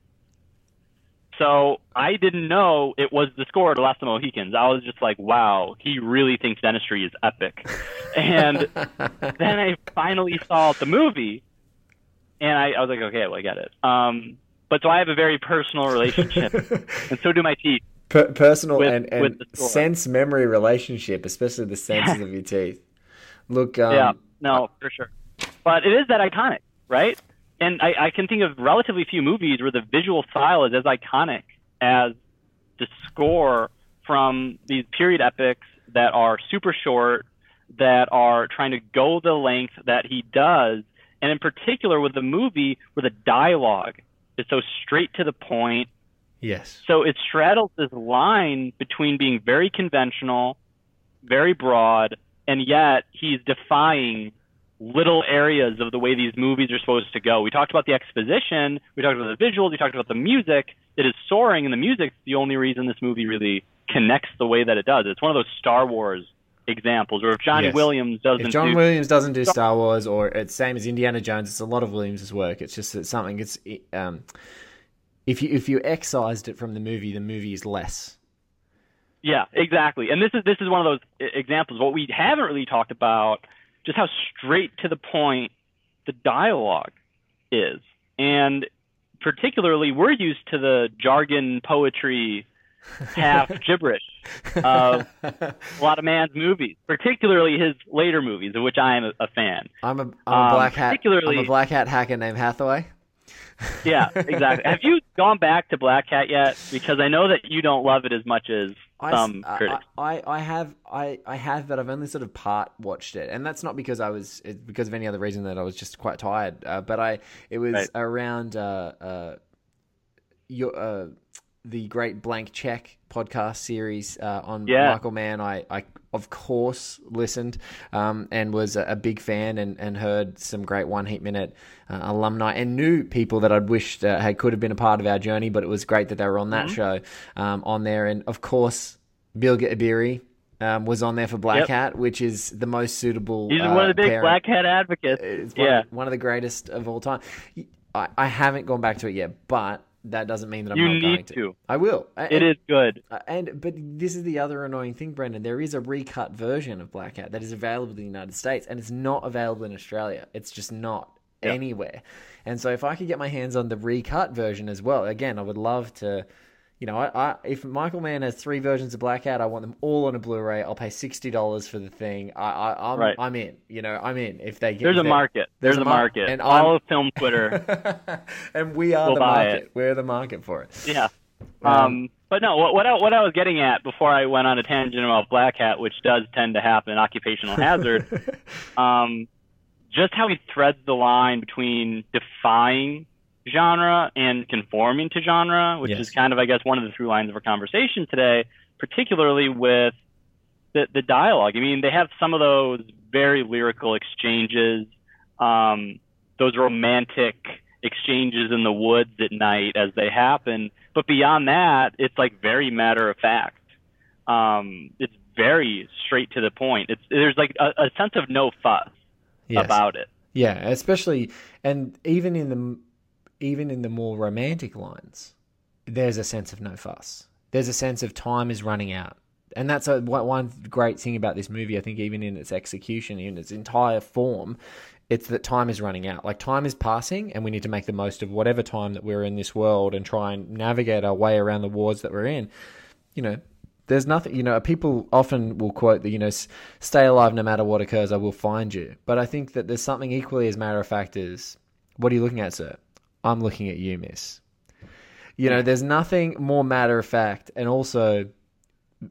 So I didn't know it was the score to Last of the Mohicans. I was just like, wow, he really thinks dentistry is epic. And then I finally saw the movie, and I, I was like, okay, well, I get it. Um, but so I have a very personal relationship, and so do my teeth. Per- personal with- and, and sense memory relationship, especially the senses of your teeth. Look, um, yeah, no, for sure. But it is that iconic, right? And I, I can think of relatively few movies where the visual style is as iconic as the score from these period epics that are super short, that are trying to go the length that he does, and in particular with the movie where the dialogue is so straight to the point yes. so it straddles this line between being very conventional, very broad, and yet he's defying little areas of the way these movies are supposed to go. We talked about the exposition, we talked about the visuals, we talked about the music. It is soaring, and the music's the only reason this movie really connects the way that it does. It's one of those Star Wars examples, or if John Yes. Williams doesn't If John do Williams doesn't do Star Wars, or it's same as Indiana Jones, it's a lot of Williams' work. It's just that something. It's um, if you if you excised it from the movie, the movie is less. Yeah, exactly. And this is this is one of those examples. What we haven't really talked about just how straight to the point the dialogue is, and particularly we're used to the jargon poetry, half gibberish of a lot of Mann's movies, particularly his later movies, of which I am a, fan. I'm a, I'm a Um, black hat. particularly- I'm a black hat hacker named Hathaway. Yeah, exactly. Have you gone back to Blackhat yet? Because I know that you don't love it as much as some I- critics. I, I have I, I have, but I've only sort of part watched it, and that's not because I was it's because of any other reason that I was just quite tired. Uh, but I it was Right. around uh, uh, your uh, the Great Blank Check podcast series uh, on Yeah. Michael Mann. I, I of course listened um, and was a, a big fan and, and heard some great one heat minute uh, alumni and knew people that I'd wished uh, had could have been a part of our journey. But it was great that they were on Mm-hmm. that show um, on there, and of course Bilge Ebiri. Um, was on there for Black Yep. Hat, which is the most suitable. He's uh, one of the big. Black Hat advocates. It's one, yeah. of, one of the greatest of all time. I, I haven't gone back to it yet, but that doesn't mean that I'm You not going to. to. I will. It is good. Uh, And but this is the other annoying thing, Brendan. There is a recut version of Blackhat that is available in the United States, and it's not available in Australia. It's just not Yep. anywhere. And so, if I could get my hands on the recut version as well, again, I would love to. You know, I, I if Michael Mann has three versions of Blackhat, I want them all on a Blu-ray. I'll pay sixty dollars for the thing. I, I I'm Right. I'm in. You know, I'm in. If they get There's a market. There's, a mar- market. and All I'm- of film Twitter. and we are the market. it. We're the market for it. yeah. Um, Um, but no, what what I, what I was getting at before I went on a tangent about Blackhat, which does tend to happen, occupational hazard, um, just how he threads the line between defying genre and conforming to genre, which Yes. is kind of, I guess, one of the through lines of our conversation today, particularly with the, the dialogue. I mean, they have some of those very lyrical exchanges, um, those romantic exchanges in the woods at night as they happen. But beyond that, it's like very matter of fact. Um, it's very straight to the point. It's there's like a, a sense of no fuss Yes. about it. Yeah, especially and even in the even in the more romantic lines, there's a sense of no fuss. There's a sense of time is running out. And that's a, one great thing about this movie, I think, even in its execution, in its entire form, it's that time is running out. Like time is passing, and we need to make the most of whatever time that we're in this world and try and navigate our way around the wars that we're in. You know, there's nothing. You know, people often will quote that you know, "Stay alive, no matter what occurs, I will find you." But I think that there's something equally as matter of fact is, what are you looking at, sir? I'm looking at you, miss. You know, there's nothing more matter of fact, and also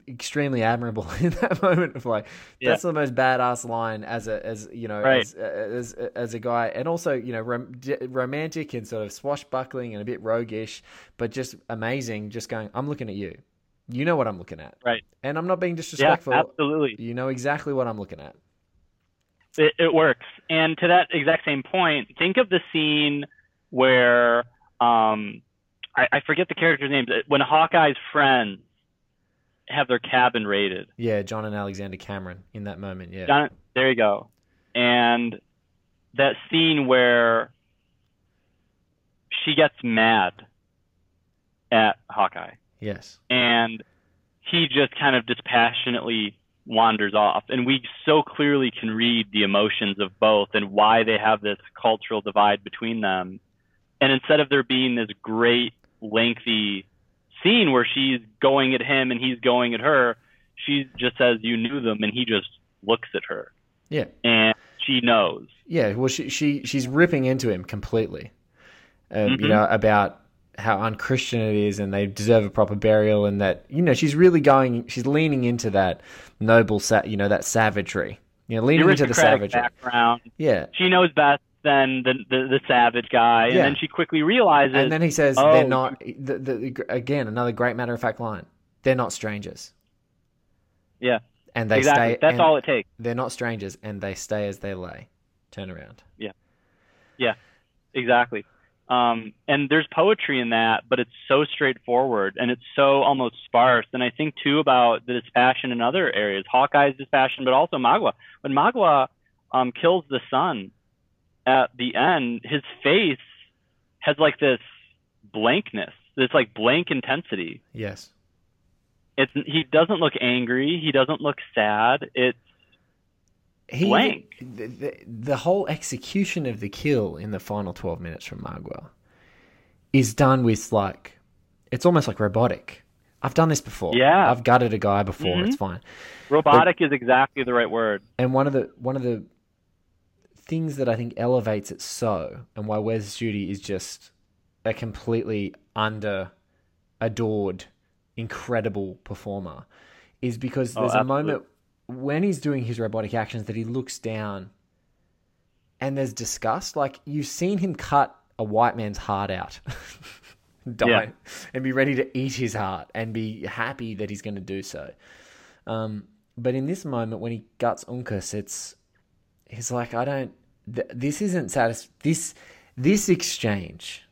extremely admirable in that moment of like Yeah. that's the most badass line as a as you know Right. as, as as a guy and also you know rom- romantic and sort of swashbuckling and a bit roguish but just amazing just going I'm looking at you you know what I'm looking at Right. and I'm not being Yeah, disrespectful absolutely. you know exactly what I'm looking at It, it works. And to that exact same point, think of the scene where um, I, I forget the character's name. When Hawkeye's friends have their cabin raided. yeah John and Alexander Cameron in that moment yeah John, there you go. And that scene where she gets mad at Hawkeye yes and he just kind of dispassionately wanders off. And we so clearly can read the emotions of both and why they have this cultural divide between them. And instead of there being this great, lengthy scene where she's going at him and he's going at her, she just says, You knew them. And he just looks at her. yeah And she knows. Yeah, well, she she she's ripping into him completely. Um, You Mhm. know about how unchristian it is, and they deserve a proper burial, and that you know she's really going, she's leaning into that noble, sa- you know, that savagery. You know, leaning into the savagery. background. Yeah, She knows best than the, the, the savage guy. And Yeah. then she quickly realizes. and then he says Oh, they're not. The, the, again, another great matter of fact line. They're not strangers, yeah, and they exactly. stay. That's and all it takes. They're not strangers, and they stay as they lay. Turn around. Yeah, Yeah. exactly. Um, and there's poetry in that, but it's so straightforward and it's so almost sparse. And I think too about the dispassion in other areas, Hawkeye's dispassion, but also Magua. When Magua um, kills the son at the end, his face has like this blankness, this like blank intensity. Yes. It's he doesn't look angry, he doesn't look sad. It's he blank. The, the, the whole execution of the kill in the final 12 minutes from Magua is done with like it's almost like robotic i've done this before Yeah. i've gutted a guy before Mhm. it's fine robotic is exactly the right word. and one of the one of the things that i think elevates it so and why Wes Studi is just a completely under adored incredible performer is because Oh, there's a moment when he's doing his robotic actions that he looks down and there's disgust. Like you've seen him cut a white man's heart out. Die Yeah. and be ready to eat his heart and be happy that he's going to do so. Um, but in this moment when he guts Uncas, it's he's like, I don't. Th- this isn't satis. This this exchange,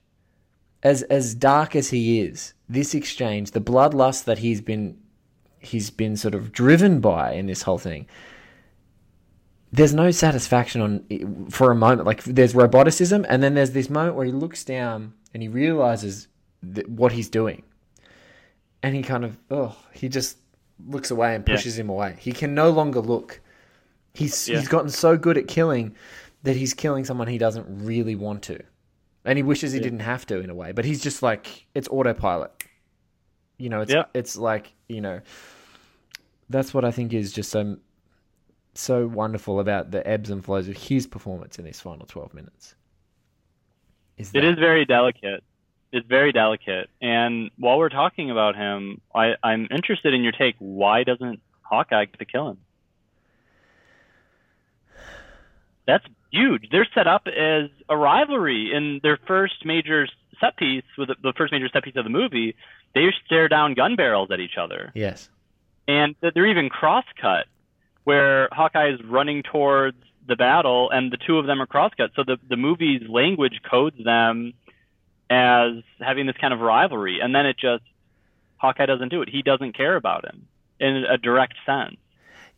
as as dark as he is, this exchange, the bloodlust that he's been he's been sort of driven by in this whole thing. There's no satisfaction on for a moment. Like there's roboticism, and then there's this moment where he looks down and he realizes th- what he's doing, and he kind of oh he just looks away and Yeah. pushes him away. He can no longer look. He's Yeah. he's gotten so good at killing that he's killing someone he doesn't really want to, and he wishes he Yeah. didn't have to in a way. But he's just like it's autopilot. You know, it's Yeah. it's like you know. That's what I think is just so so wonderful about the ebbs and flows of his performance in these final twelve minutes. Is It that- is very delicate. It's very delicate. And while we're talking about him, I, I'm interested in your take. Why doesn't Hawkeye get to kill him? That's huge. They're set up as a rivalry in their first major set piece, with the, the first major set piece of the movie. They stare down gun barrels at each other, yes, and they're even cross-cut, where Hawkeye is running towards the battle, and the two of them are cross-cut. So the the movie's language codes them as having this kind of rivalry, and then it just Hawkeye doesn't do it. He doesn't care about him in a direct sense.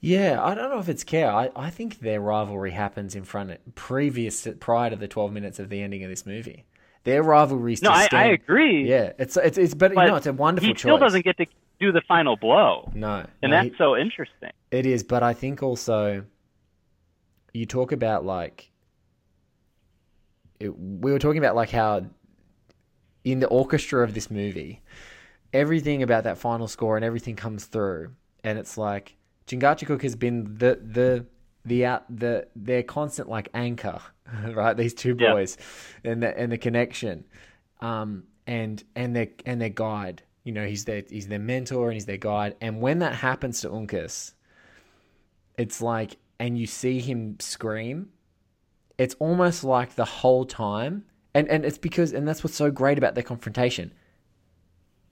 Yeah, I don't know if it's care. I, I think their rivalry happens in front of previous prior to the twelve minutes of the ending of this movie. Their rivalries. No, I, I, agree. Yeah, it's it's it's but, but you know it's a wonderful choice. he choice. still doesn't get to do the final blow. No, and no, that's he, so interesting. It is, but I think also you talk about like it, we were talking about like how in the orchestra of this movie, everything about that final score and everything comes through, and it's like Chingachgook has been the the the out the their constant like anchor, right? These two boys, yeah. and the and the connection, um, and and their and their guide. You know, he's their he's their mentor and he's their guide. And when that happens to Uncas, it's like, and you see him scream. It's almost like the whole time, and and it's because, and that's what's so great about their confrontation.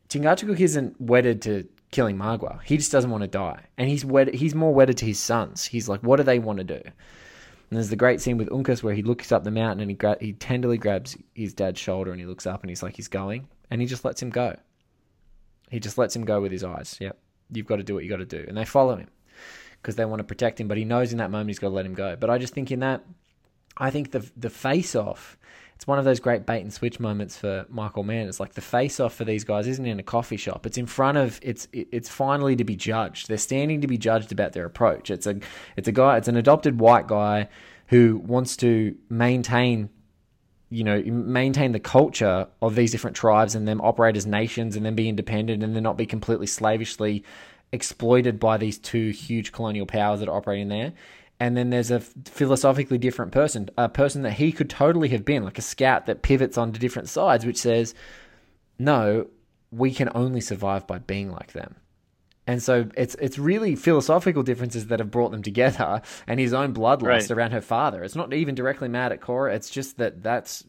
Chingachgook isn't wedded to killing Magua. He just doesn't want to die, and he's wed- He's more wedded to his sons. He's like, what do they want to do? And there's the great scene with Uncas where he looks up the mountain and he gra- he tenderly grabs his dad's shoulder and he looks up and he's like, he's going, and he just lets him go. He just lets him go with his eyes. Yep, you've got to do what you got to do, and they follow him because they want to protect him. But he knows in that moment he's got to let him go. But I just think in that, I think the the face off it's one of those great bait and switch moments for Michael Mann. It's like the face off for these guys isn't in a coffee shop. It's in front of it's it's finally to be judged. They're standing to be judged about their approach. It's a it's a guy. It's an adopted white guy who wants to maintain you know maintain the culture of these different tribes and them operate as nations and then be independent and then not be completely slavishly exploited by these two huge colonial powers that are operating there and then there's a philosophically different person, a person that he could totally have been, like a scout that pivots onto different sides, which says, no, we can only survive by being like them. And so it's it's really philosophical differences that have brought them together, and his own bloodlust right. around her father. It's not even directly mad at Cora. It's just that that's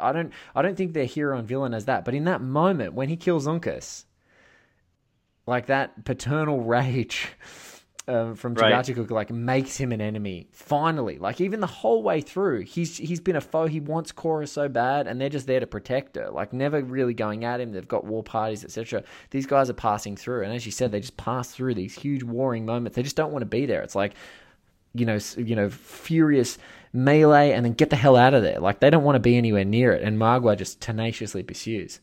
I don't I don't think they're hero and villain as that. But in that moment when he kills Uncas, like that paternal rage um, from Chingachgook right. like makes him an enemy. Finally, like even the whole way through, he's he's been a foe. He wants Cora so bad, and they're just there to protect her. Like never really going at him. They've got war parties, etc. These guys are passing through, and as you said, they just pass through these huge warring moments. They just don't want to be there. It's like you know, you know, furious melee, and then get the hell out of there. Like they don't want to be anywhere near it. And Magua just tenaciously pursues.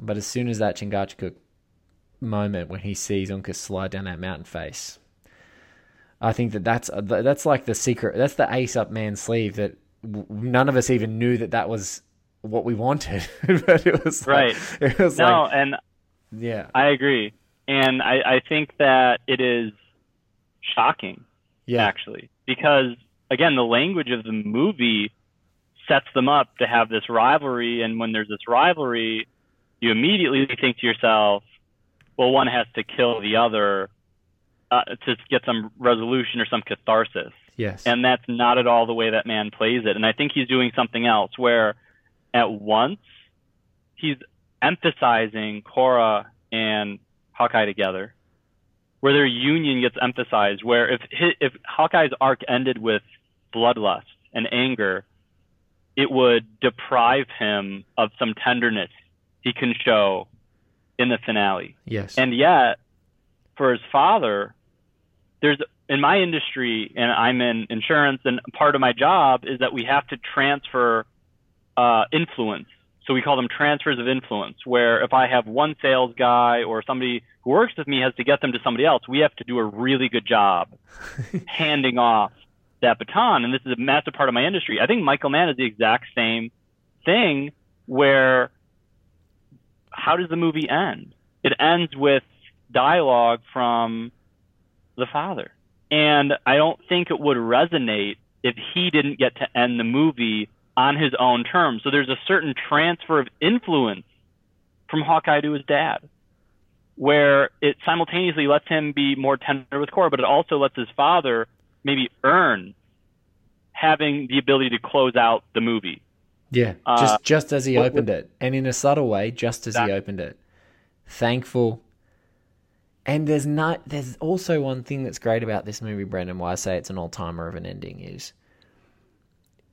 But as soon as that Chingachgook moment when he sees Uncas slide down that mountain face, I think that that's uh, that's like the secret. That's the ace up Mann's sleeve that none of us even knew that that was what we wanted. but it was right. Like, it was no, like, and yeah, I agree, and I, I think that it is shocking. Yeah, actually, because again, the language of the movie sets them up to have this rivalry, and when there's this rivalry, you immediately think to yourself, well, one has to kill the other uh, to get some resolution or some catharsis. Yes. And that's not at all the way that Mann plays it. And I think he's doing something else where at once he's emphasizing Cora and Hawkeye together, where their union gets emphasized. Where if if Hawkeye's arc ended with bloodlust and anger, it would deprive him of some tenderness he can show in the finale. Yes. And yet, for his father, there's in my industry, and I'm in insurance, and part of my job is that we have to transfer uh, influence. So we call them transfers of influence, where if I have one sales guy or somebody who works with me has to get them to somebody else, we have to do a really good job handing off that baton. And this is a massive part of my industry. I think Michael Mann is the exact same thing where how does the movie end? It ends with dialogue from the father. And I don't think it would resonate if he didn't get to end the movie on his own terms. So there's a certain transfer of influence from Hawkeye to his dad, where it simultaneously lets him be more tender with Cora, but it also lets his father maybe earn having the ability to close out the movie. Yeah, just uh, just as he opened it, and in a subtle way, just as that, he opened it. Thankful and there's not there's also one thing that's great about this movie, Brendan, why I say it's an all timer of an ending is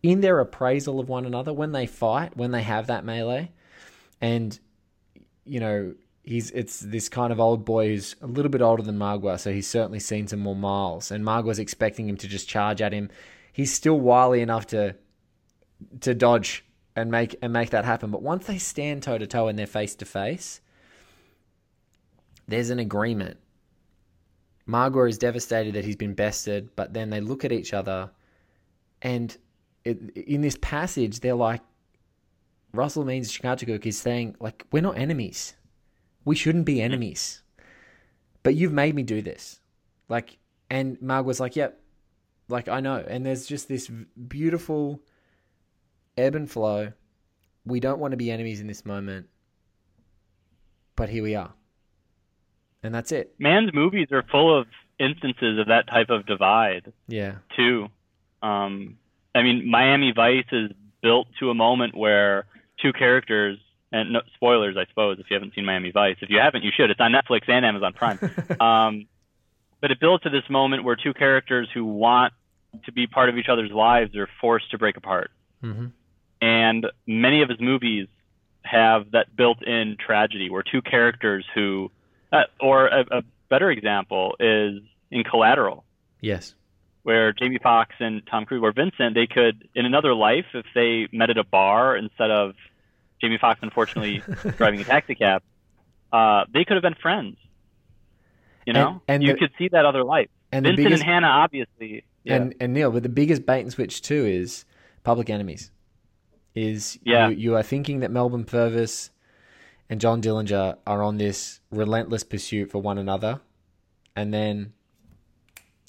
in their appraisal of one another, when they fight, when they have that melee, and you know, he's it's this kind of old boy who's a little bit older than Magua, so he's certainly seen some more miles. And Magua's expecting him to just charge at him. He's still wily enough to to dodge and make and make that happen. But once they stand toe to toe and they're face to face, there's an agreement. Magua is devastated that he's been bested, but then they look at each other, and it, in this passage, they're like, Russell Means Chingachgook is saying, like, we're not enemies. We shouldn't be enemies. But you've made me do this. Like, and Magua was like, yep, like, I know. And there's just this beautiful ebb and flow. We don't want to be enemies in this moment, but here we are. And that's it. Mann's movies are full of instances of that type of divide. Yeah. Too. Um, I mean, Miami Vice is built to a moment where two characters and no, spoilers, I suppose, if you haven't seen Miami Vice. If you haven't, you should. It's on Netflix and Amazon Prime. um, but it builds to this moment where two characters who want to be part of each other's lives are forced to break apart. Mm-hmm. And many of his movies have that built-in tragedy where two characters who, uh, or a, a better example is in Collateral. Yes. Where Jamie Foxx and Tom Cruise, or Vincent, they could, in another life, if they met at a bar instead of Jamie Foxx, unfortunately, driving a taxi cab, uh, they could have been friends. You know, And- and you the- could see that other life. And Vincent biggest and Hannah, obviously. Yeah. and and Neil, but the biggest bait and switch too is Public Enemies. Is Yeah. you, you are thinking that Melvin Purvis and John Dillinger are on this relentless pursuit for one another, and then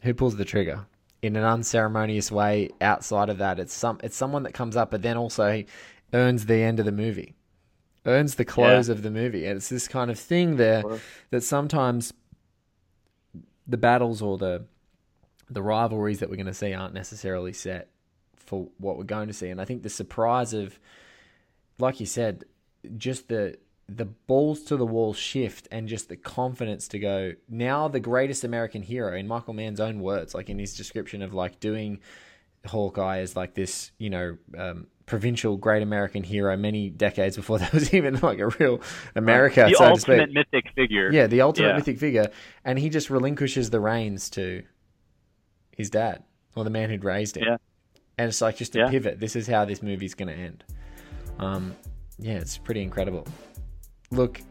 who pulls the trigger in an unceremonious way? Outside of that, it's some it's someone that comes up, but then also earns the end of the movie, earns the close of the movie, and it's this kind of thing there that sometimes the battles or the the rivalries that we're going to see aren't necessarily set for what we're going to see. And I think the surprise of, like you said, just the the balls to the wall shift and just the confidence to go now the greatest American hero in Michael Mann's own words, like in his description of like doing Hawkeye as like this, you know, um, provincial great American hero many decades before there was even like a real America, the so to speak. ultimate mythic figure. Yeah, the ultimate Yeah. mythic figure, and he just relinquishes the reins to his dad or the man who'd raised him. Yeah. And it's like just a Yeah. pivot. This is how this movie's going to end. Um, yeah, it's pretty incredible. Look,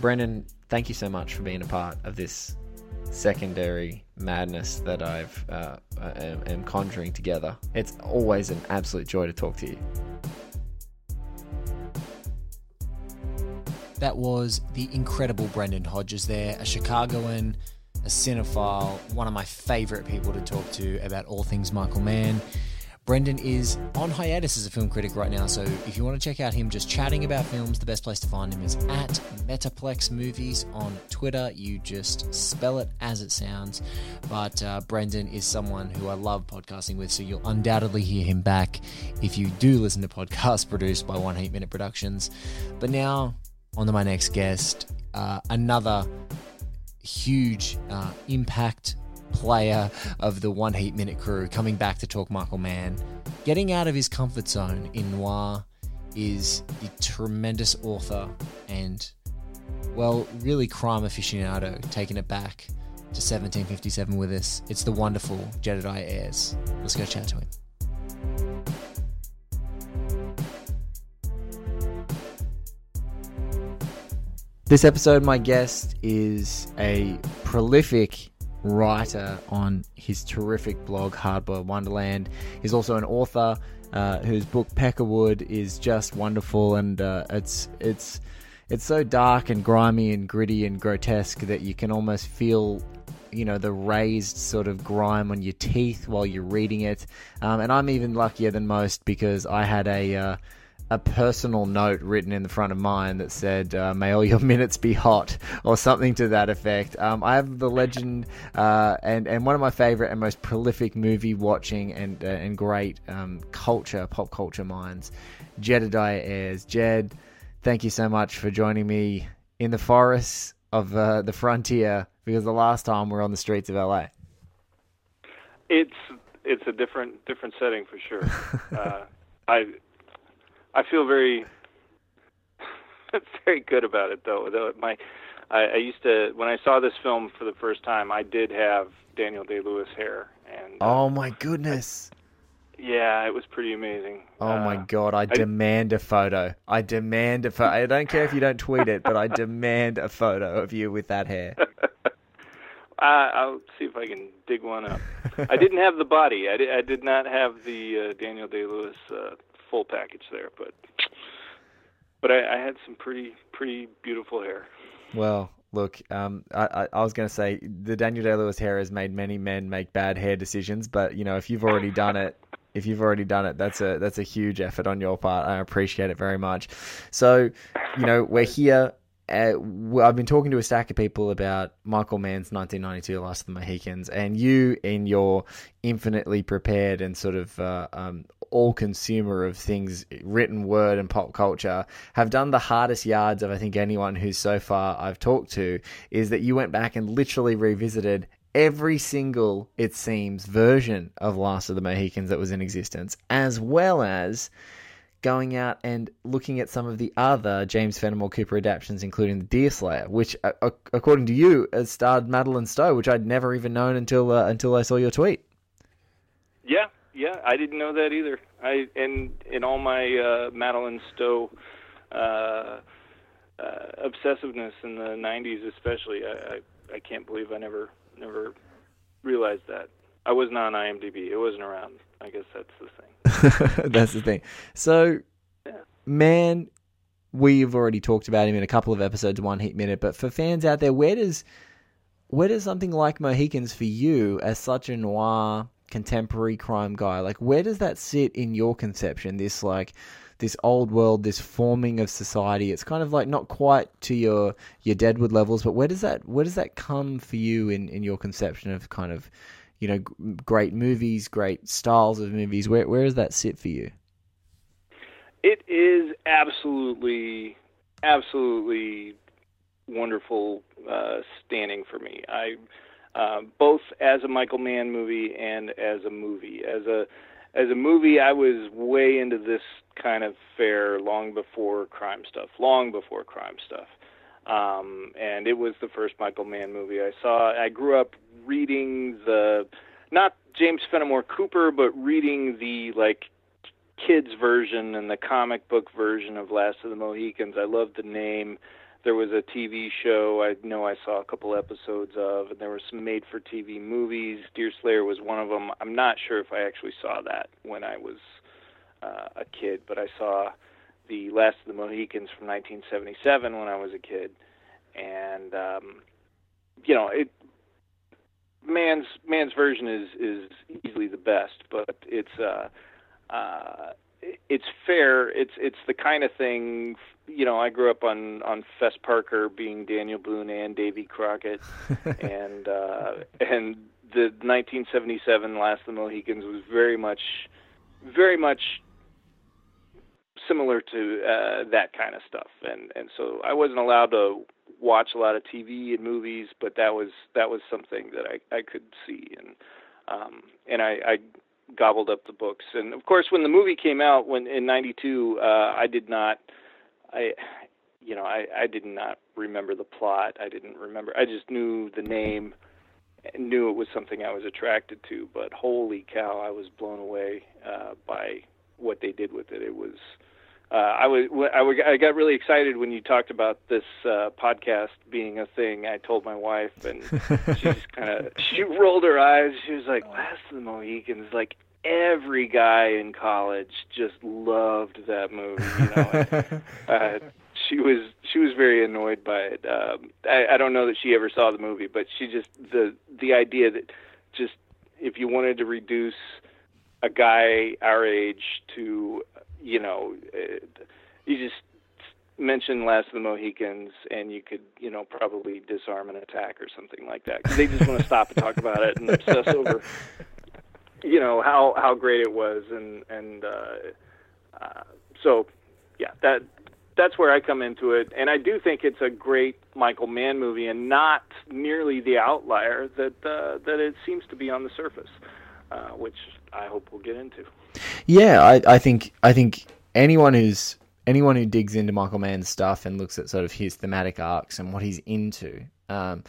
Brendan, thank you so much for being a part of this secondary madness that I've uh, am, am conjuring together. It's always an absolute joy to talk to you. That was the incredible Brendan Hodges there, a Chicagoan, a cinephile, one of my favorite people to talk to about all things Michael Mann. Brendan is on hiatus as a film critic right now, so if you want to check out him just chatting about films, the best place to find him is at Metaplex Movies on Twitter. You just spell it as it sounds. But uh, Brendan is someone who I love podcasting with, so you'll undoubtedly hear him back if you do listen to podcasts produced by One Heat Minute Productions. But now, on to my next guest, uh, another huge uh, impact player of the One Heat Minute crew, coming back to talk Michael Mann. Getting out of his comfort zone in noir is the tremendous author and, well, really crime aficionado, taking it back to 1757 with us. It's the wonderful Jedidiah Ayres. Let's go chat to him. This episode, my guest is a prolific writer on his terrific blog, Hardboiled Wonderland. He's also an author uh, whose book Peckerwood is just wonderful, and uh, it's it's it's so dark and grimy and gritty and grotesque that you can almost feel you know the raised sort of grime on your teeth while you're reading it. Um, and I'm even luckier than most because I had a uh, a personal note written in the front of mine that said, uh, "May all your minutes be hot," or something to that effect. Um, I have the legend uh, and and one of my favorite and most prolific movie watching and uh, and great um, culture pop culture minds, Jedidiah Ayres. Jed, thank you so much for joining me in the forests of uh, the frontier because the last time we are on the streets of LA. It's it's a different different setting for sure. uh, I I feel very very good about it though. Though my, I, I used to when I saw this film for the first time, I did have Daniel Day Lewis hair, and uh, Oh my goodness. yeah, it was pretty amazing. Oh my Uh, god, I demand a photo. I demand a photo. I don't care if you don't tweet it, but I demand a photo of you with that hair. I, I'll see if I can dig one up. I didn't have the body. I did, I did not have the uh, Daniel Day Lewis uh, full package there, but but I, I had some pretty pretty beautiful hair. Well, look, um, I, I, was going to say the Daniel Day Lewis hair has made many men make bad hair decisions, but you know if you've already done it, if you've already done it, that's a that's a huge effort on your part. I appreciate it very much. So, you know, we're here. Uh, I've been talking to a stack of people about Michael Mann's 1992 Last of the Mohicans, and you, in your infinitely prepared and sort of uh, um, all consumer of things, written word and pop culture, have done the hardest yards of I think anyone who's so far I've talked to. Is that you went back and literally revisited every single, it seems, version of Last of the Mohicans that was in existence, as well as going out and looking at some of the other James Fenimore Cooper adaptations, including The Deer Slayer, which, according to you, starred Madeleine Stowe, which I'd never even known until uh, until I saw your tweet. Yeah, yeah, I didn't know that either. I and in all my uh, Madeleine Stowe uh, uh, obsessiveness in the '90s, especially, I, I I can't believe I never never realized that. I wasn't on IMDb. It wasn't around. I guess that's the thing. That's the thing. So, Mann, we've already talked about him in a couple of episodes, One Heat Minute. But for fans out there, where does where does something like Mohicans for you, as such a noir contemporary crime guy, like where does that sit in your conception? This like this old world, this forming of society. It's kind of like not quite to your your Deadwood levels, but where does that where does that come for you in in your conception of kind of you know, great movies, great styles of movies. Where where does that sit for you? It is absolutely, absolutely wonderful uh, standing for me. I uh, both as a Michael Mann movie and as a movie. As a as a movie, I was way into this kind of fare long before crime stuff. Long before crime stuff. Um, and it was the first Michael Mann movie I saw. I grew up reading the not James Fenimore Cooper, but reading the like kids version and the comic book version of Last of the Mohicans. I loved the name. There was a TV show I know I saw a couple episodes of, and there were some made-for-TV movies. Deer Slayer was one of them. I'm not sure if I actually saw that when I was uh, a kid, but I saw the Last of the Mohicans from 1977 when I was a kid, and um, you know it. Mann's Mann's version is is easily the best, but it's uh, uh, it's fair. It's it's the kind of thing. You know, I grew up on on Fess Parker being Daniel Boone and Davy Crockett, and uh, and the 1977 Last of the Mohicans was very much very much similar to uh, that kind of stuff, and and so I wasn't allowed to watch a lot of TV and movies, but that was that was something that I I could see, and um, and I, I gobbled up the books, and of course when the movie came out when in '92, uh, I did not, I, you know, I I did not remember the plot. I didn't remember. I just knew the name. and Knew it was something I was attracted to, but holy cow, I was blown away uh, by what they did with it. It was uh, I was I, was, I got really excited when you talked about this uh, podcast being a thing. I told my wife, and she just kind of she rolled her eyes. She was like, "Last of the Mohicans." Like every guy in college just loved that movie. You know, uh, she was she was very annoyed by it. Um, I, I don't know that she ever saw the movie, but she just the the idea that just if you wanted to reduce a guy our age to you know, uh, you just mention Last of the Mohicans, and you could, you know, probably disarm an attack or something like that. Cause they just want to stop and talk about it and obsess over, you know, how how great it was, and and uh, uh, so, yeah, that that's where I come into it, and I do think it's a great Michael Mann movie, and not nearly the outlier that uh, that it seems to be on the surface, uh, which I hope we'll get into. Yeah, I, I think I think anyone who's anyone who digs into Michael Mann's stuff and looks at sort of his thematic arcs and what he's into, um,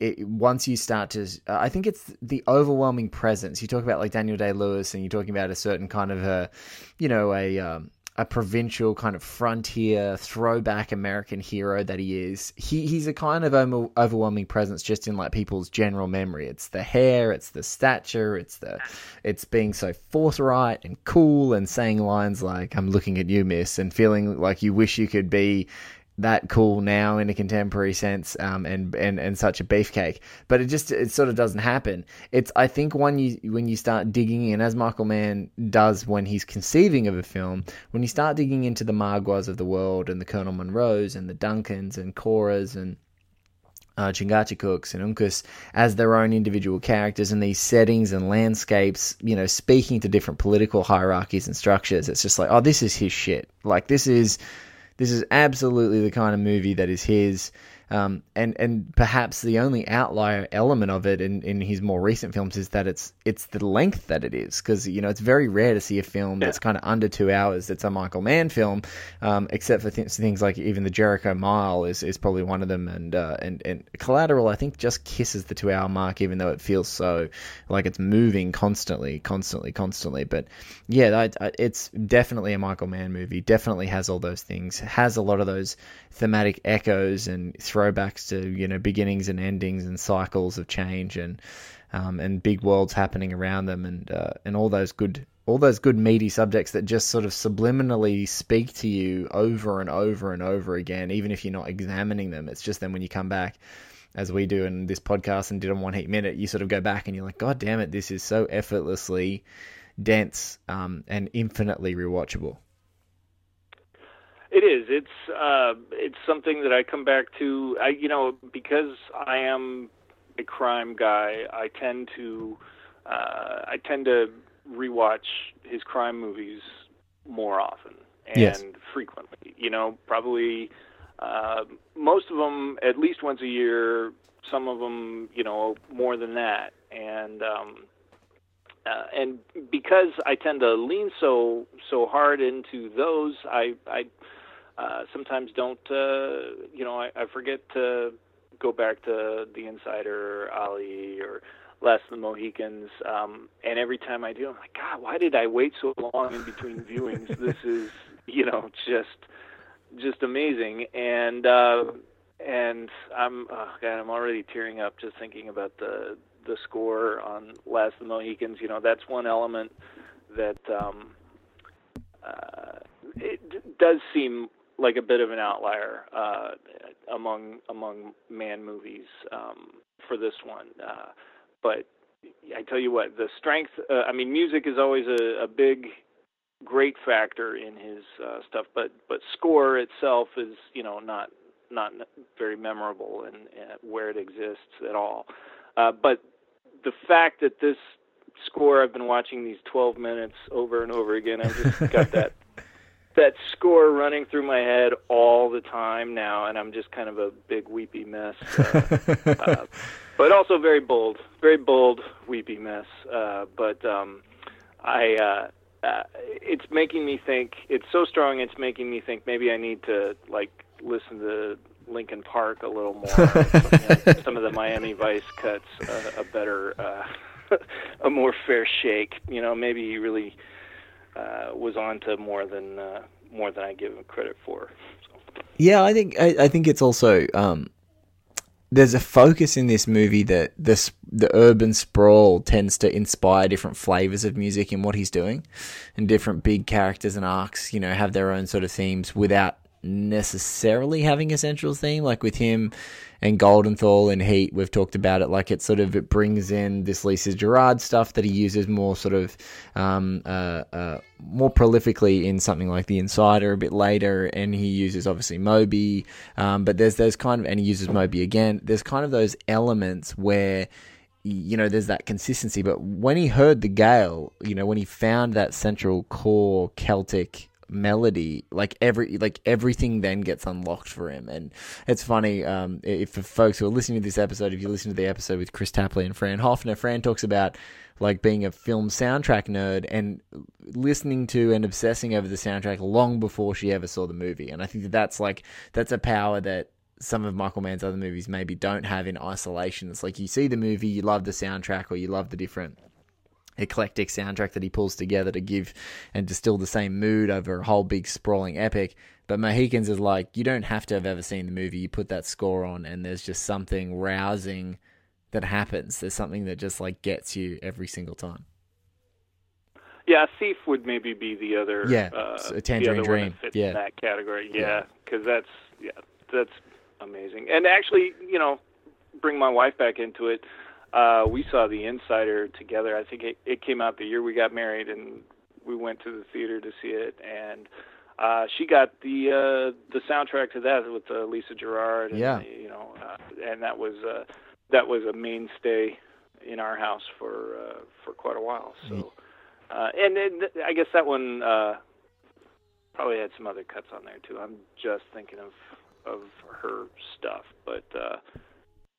it, once you start to, uh, I think it's the overwhelming presence. You talk about like Daniel Day Lewis, and you're talking about a certain kind of a, you know, a um, a provincial kind of frontier throwback American hero that he is. He he's a kind of overwhelming presence just in like people's general memory. It's the hair, it's the stature, it's the it's being so forthright and cool and saying lines like "I'm looking at you, miss," and feeling like you wish you could be that cool now in a contemporary sense um, and, and and such a beefcake but it just it sort of doesn't happen it's i think when you when you start digging in as michael mann does when he's conceiving of a film when you start digging into the Maguas of the world and the colonel Munros and the duncans and coras and uh, and Uncas as their own individual characters in these settings and landscapes, you know, speaking to different political hierarchies and structures. It's just like, oh, this is his shit. Like, this is this is absolutely the kind of movie that is his. Um, and and perhaps the only outlier element of it in, in his more recent films is that it's it's the length that it is because you know it's very rare to see a film that's kind of under two hours that's a Michael Mann film, um, except for th- things like even the Jericho Mile is, is probably one of them and uh, and and Collateral I think just kisses the two hour mark even though it feels so like it's moving constantly constantly constantly. But yeah it's definitely a Michael Mann movie definitely has all those things has a lot of those thematic echoes and throwbacks to you know beginnings and endings and cycles of change and um, and big worlds happening around them and uh, and all those good all those good meaty subjects that just sort of subliminally speak to you over and over and over again, even if you're not examining them. It's just then when you come back, as we do in this podcast and did on One Heat Minute, you sort of go back and you're like, God damn it, this is so effortlessly dense um, and infinitely rewatchable. It is. It's uh, it's something that I come back to. I you know because I am a crime guy, I tend to uh, I tend to rewatch his crime movies more often and yes. frequently. You know, probably uh, most of them at least once a year. Some of them, you know, more than that. And um, uh, and because I tend to lean so so hard into those, I I uh, sometimes don't, uh, you know, I, I forget to go back to The Insider, Ali, or Last of the Mohicans. Um, and every time I do, I'm like, God, why did I wait so long in between viewings? this is, you know, just just amazing. And uh, and I'm, oh God, I'm already tearing up just thinking about the the score on Last of the Mohicans. You know, that's one element that um, uh, it d- does seem like a bit of an outlier uh, among among Mann movies um, for this one. Uh, but I tell you what, the strength. Uh, I mean, music is always a, a big, great factor in his uh, stuff. But but score itself is you know not not very memorable in where it exists at all. Uh, but the fact that this score, I've been watching these 12 minutes over and over again. I've just got that that score running through my head all the time now, and I'm just kind of a big weepy mess. Uh, uh, but also very bold, very bold weepy mess. Uh, but um, I, uh, uh, it's making me think. It's so strong. It's making me think maybe I need to like listen to Linkin Park a little more. some, some of the Miami Vice cuts uh, a better, uh, a more fair shake. You know, maybe really uh, was on to more than uh, more than I give him credit for. So. Yeah, I think I, I, think it's also um, there's a focus in this movie that this the urban sprawl tends to inspire different flavors of music in what he's doing, and different big characters and arcs, you know, have their own sort of themes without necessarily having a central theme. Like with him, and Goldenthal and Heat, we've talked about it. Like it sort of it brings in this Lisa Gerrard stuff that he uses more sort of um, uh, uh, more prolifically in something like The Insider a bit later, and he uses obviously Moby. Um, but there's there's kind of and he uses Moby again. There's kind of those elements where you know, there's that consistency. But when he heard the Gael, you know, when he found that central core Celtic melody, like every like everything then gets unlocked for him. And it's funny, um, if for folks who are listening to this episode, if you listen to the episode with Chris Tapley and Fran Hoffner, Fran talks about like being a film soundtrack nerd and listening to and obsessing over the soundtrack long before she ever saw the movie. And I think that that's like that's a power that some of Michael Mann's other movies maybe don't have in isolation. It's like you see the movie, you love the soundtrack, or you love the different eclectic soundtrack that he pulls together to give and distill the same mood over a whole big sprawling epic. But Mohicans is like you don't have to have ever seen the movie. You put that score on, and there's just something rousing that happens. There's something that just like gets you every single time. Yeah, Thief would maybe be the other. Yeah, uh, a Tangerine Dream. yeah, in that category. Yeah, because yeah. that's yeah, that's amazing. And actually, you know, bring my wife back into it. Uh, we saw The Insider together. I think it, it came out the year we got married, and we went to the theater to see it. And uh, she got the uh, the soundtrack to that with uh, Lisa Gerrard. And, yeah. You know, uh, and that was uh, that was a mainstay in our house for uh, for quite a while. So, uh, and, and I guess that one uh, probably had some other cuts on there too. I'm just thinking of of her stuff, but uh,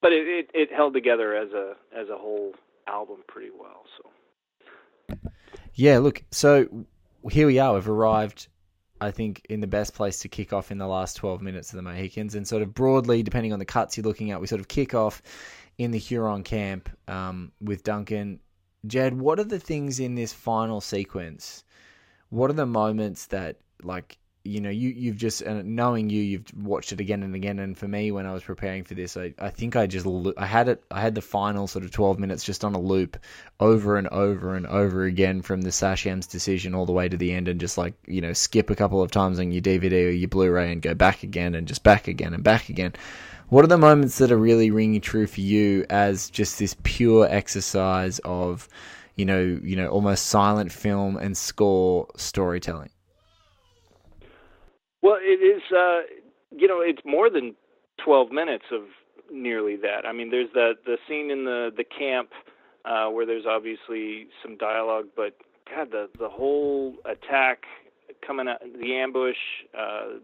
but it, it, it held together as a as a whole album pretty well. So yeah, look, so here we are. We've arrived. I think in the best place to kick off in the last 12 minutes of the Mohicans, and sort of broadly, depending on the cuts you're looking at, we sort of kick off in the Huron camp um, with Duncan. Jed, what are the things in this final sequence? What are the moments that like you know, you you've just knowing you, you've watched it again and again. And for me, when I was preparing for this, I, I think I just I had it. I had the final sort of twelve minutes just on a loop, over and over and over again from the Sachem's decision all the way to the end, and just like you know, skip a couple of times on your DVD or your Blu-ray and go back again and just back again and back again. What are the moments that are really ringing true for you as just this pure exercise of, you know, you know, almost silent film and score storytelling? Well, it is. Uh, you know, it's more than twelve minutes of nearly that. I mean, there's the the scene in the the camp uh, where there's obviously some dialogue, but God, the the whole attack coming out, the ambush, uh,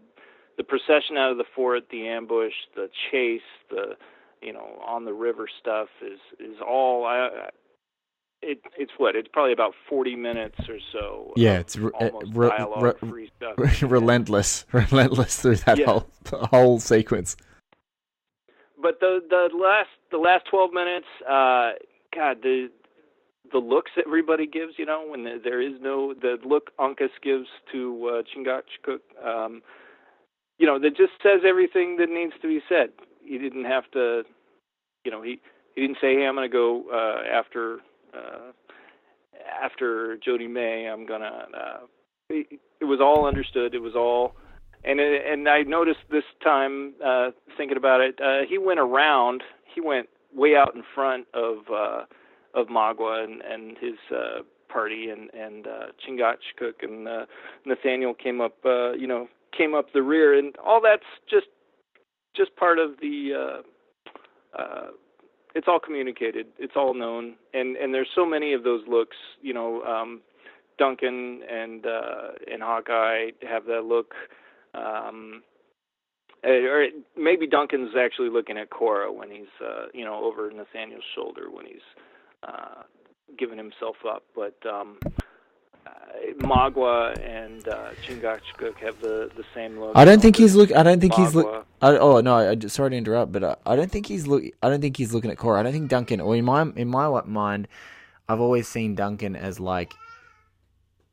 the procession out of the fort, the ambush, the chase, the you know on the river stuff is is all I it, it's what it's probably about 40 minutes or so yeah it's re- uh, re- re- relentless relentless through that yeah. whole whole sequence. But the the last the last 12 minutes uh god the the looks everybody gives you know when there is no the look Uncas gives to uh Chingachgook um you know that just says everything that needs to be said. He didn't have to you know he he didn't say hey I'm going to go uh after uh, after Jodhi May, I'm gonna. Uh, it, it was all understood. It was all, and it, and I noticed this time uh, thinking about it. Uh, he went around. He went way out in front of uh, of Magua and and his uh, party, and and uh, Chingachgook and uh, Nathaniel came up. Uh, you know, came up the rear, and all that's just just part of the. Uh, uh, it's all communicated. It's all known, and and there's so many of those looks. You know, um, Duncan and uh, and Hawkeye have that look. Um, eh, or maybe Duncan's actually looking at Cora when he's uh, you know over Nathaniel's shoulder when he's uh, giving himself up. But um, Magua and uh, Chingachgook have the, the same look. I don't think he's look. I don't think Magua. he's look. I, oh no! I, sorry to interrupt, but uh, I don't think he's look. I don't think he's looking at Cora. I don't think Duncan. Or in my in my mind, I've always seen Duncan as like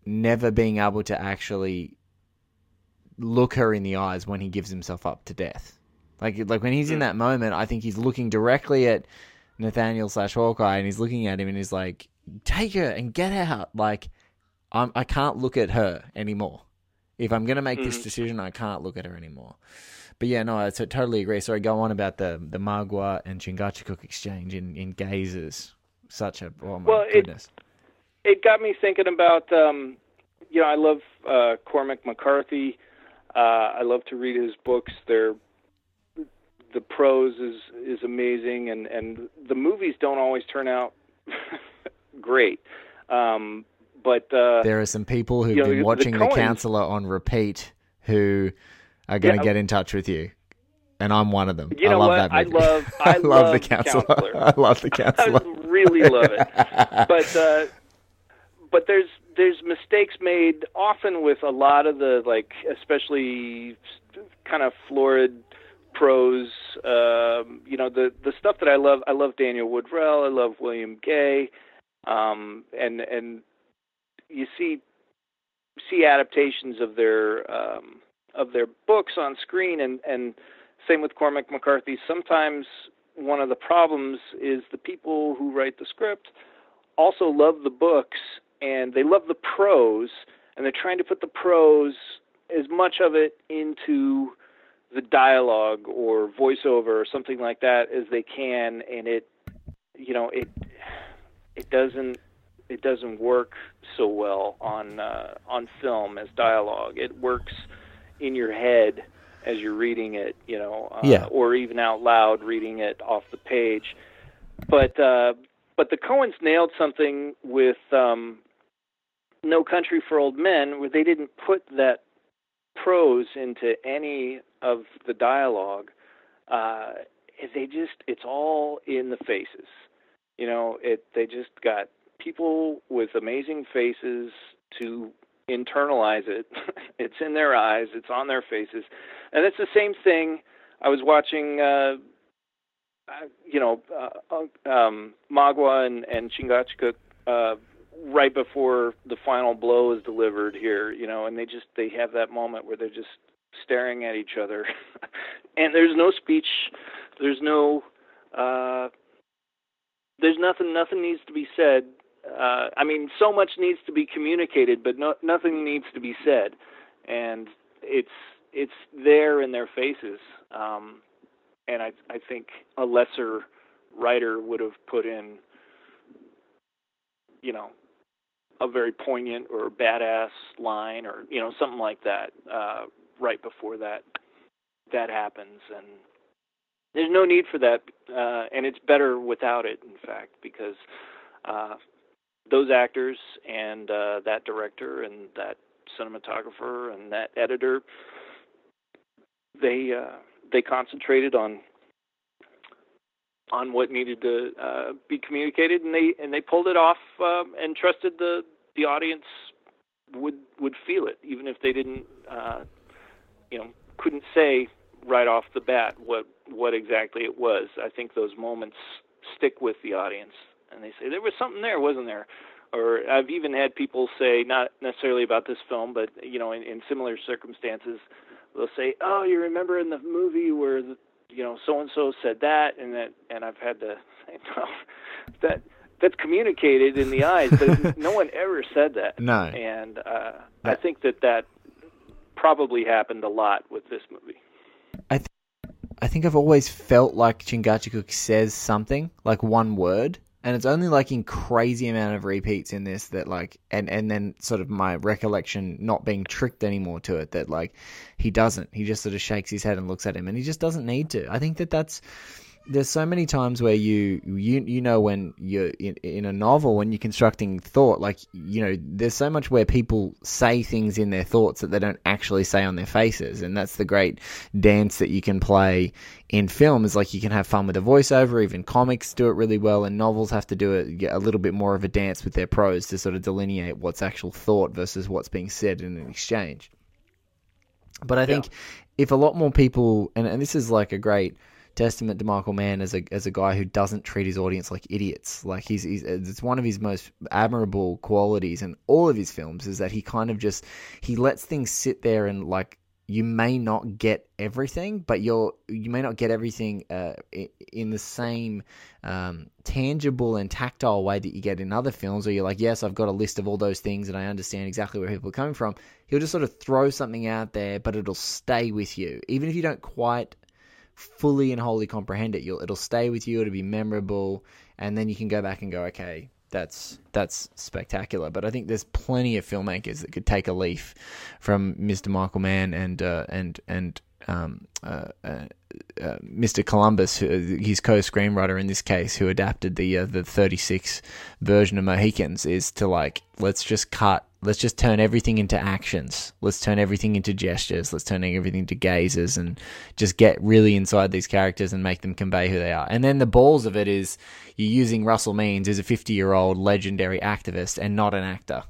never being able to actually look her in the eyes when he gives himself up to death. Like like when he's in hmm. that moment, I think he's looking directly at Nathaniel slash Hawkeye, and he's looking at him, and he's like, "Take her and get out!" Like I'm, I can't look at her anymore. If I'm going to make mm-hmm. this decision, I can't look at her anymore. But yeah, no, I totally agree. Sorry, go on about the the Magua and Chingachgook exchange in, in gazes. Such a oh my well, goodness. It, it got me thinking about um, you know I love uh, Cormac McCarthy. Uh, I love to read his books. They're the prose is is amazing, and and the movies don't always turn out great. Um, but uh, there are some people who've you know, been the watching the, Coens- counselor on repeat who are going to Yeah. get in touch with you, and I'm one of them. You I know love what? that I love- I love the love The counselor. Counselor. I love the counselor. I really love it. but uh, but there's there's mistakes made often with a lot of the like especially kind of florid prose. Um, you know the the stuff that I love. I love Daniel Woodrell. I love William Gay. Um, and and you see see adaptations of their um, of their books on screen and and same with Cormac McCarthy. Sometimes one of the problems is the people who write the script also love the books and they love the prose and they're trying to put the prose as much of it into the dialogue or voiceover or something like that as they can and it you know it it doesn't it doesn't work so well on uh, on film as dialogue. It works in your head as you're reading it you know uh, Yeah. or even out loud reading it off the page. But uh but the Coens nailed something with um No Country for Old Men where they didn't put that prose into any of the dialogue. Uh they just it's all in the faces. You know it they just got people with amazing faces to internalize it it's in their eyes it's on their faces and it's the same thing i was watching uh uh, you know, uh, um, Magua and, and Chingachgook, uh, right before the final blow is delivered here, you know, and they just they have that moment where they're just staring at each other, and there's no speech, there's no, uh, there's nothing, nothing needs to be said. Uh, I mean, so much needs to be communicated, but no, nothing needs to be said, and it's it's there in their faces. Um, and I I think a lesser writer would have put in, you know, a very poignant or badass line or you know something like that uh, right before that that happens, and there's no need for that, uh, and it's better without it, in fact, because uh, those actors and uh, that director and that cinematographer and that editor, they. Uh, they concentrated on on what needed to uh, be communicated, and they and they pulled it off um, and trusted the the audience would would feel it, even if they didn't, uh, you know, couldn't say right off the bat what what exactly it was. I think those moments stick with the audience, and they say there was something there, wasn't there? Or I've even had people say, not necessarily about this film, but you know, in, in similar circumstances, they'll say, "Oh, you remember in the movie where the, you know so and so said that," and that, and I've had to say, "No, that that's communicated in the eyes, but no one ever said that." No. and uh, I think that that probably happened a lot with this movie. I I think I've always felt like Chingachgook says something, like one word, and it's only like in crazy amount of repeats in this that like, and and then sort of my recollection not being tricked anymore to it that like he doesn't. He just sort of shakes his head and looks at him, and he just doesn't need to. I think that that's there's so many times where you you you know when you're in, in a novel when you're constructing thought like you know there's so much where people say things in their thoughts that they don't actually say on their faces. And that's the great dance that you can play in film is like you can have fun with a voiceover even comics do it really well and novels have to do it get a little bit more of a dance with their prose to sort of delineate what's actual thought versus what's being said in an exchange. But I think if a lot more people, and, and this is like a great testament to Michael Mann as a as a guy who doesn't treat his audience like idiots. Like he's, he's it's one of his most admirable qualities in all of his films is that he kind of just he lets things sit there and like you may not get everything, but you're you may not get everything uh, in the same um, tangible and tactile way that you get in other films, where you're like, yes, I've got a list of all those things and I understand exactly where people are coming from. He'll just sort of throw something out there, but it'll stay with you, even if you don't quite fully and wholly comprehend it. You'll it'll stay with you. It'll be memorable, and then you can go back and go, okay, that's that's spectacular. But I think there's plenty of filmmakers that could take a leaf from Mr. Michael Mann and uh, and and um, uh, uh, uh, Mr. Columbus, his co-screenwriter in this case, who adapted the uh, the 36 version of Mohicans, is to like let's just cut, let's just turn everything into actions, let's turn everything into gestures, let's turn everything into gazes, and just get really inside these characters and make them convey who they are. And then the balls of it is you're using Russell Means, who's a 50 year old legendary activist and not an actor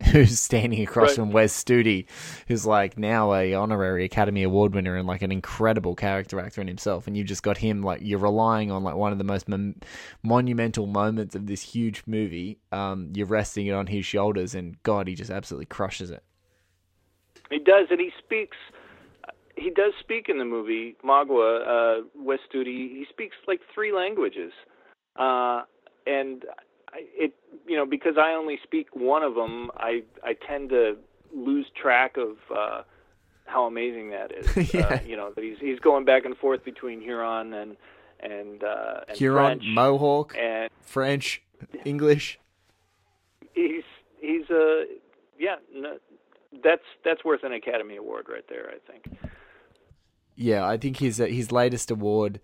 who's standing across right. from Wes Studi, who's like now a honorary Academy Award winner and like an incredible character actor in himself. And you just got him like you're relying on like one of the most mon- monumental moments of this huge movie. Um, you're resting it on his shoulders, and God, he just absolutely crushes it. He does, and he speaks. He does speak in the movie Magua. Uh, Wes Studi. He speaks like three languages, uh, and it you know because I only speak one of them, I I tend to lose track of uh, how amazing that is. yeah. Uh, you know that he's he's going back and forth between Huron and and, uh, and Huron, French Mohawk, and French, English. He's he's a uh, yeah. No, that's that's worth an Academy Award right there. I think. Yeah, I think his uh, his latest award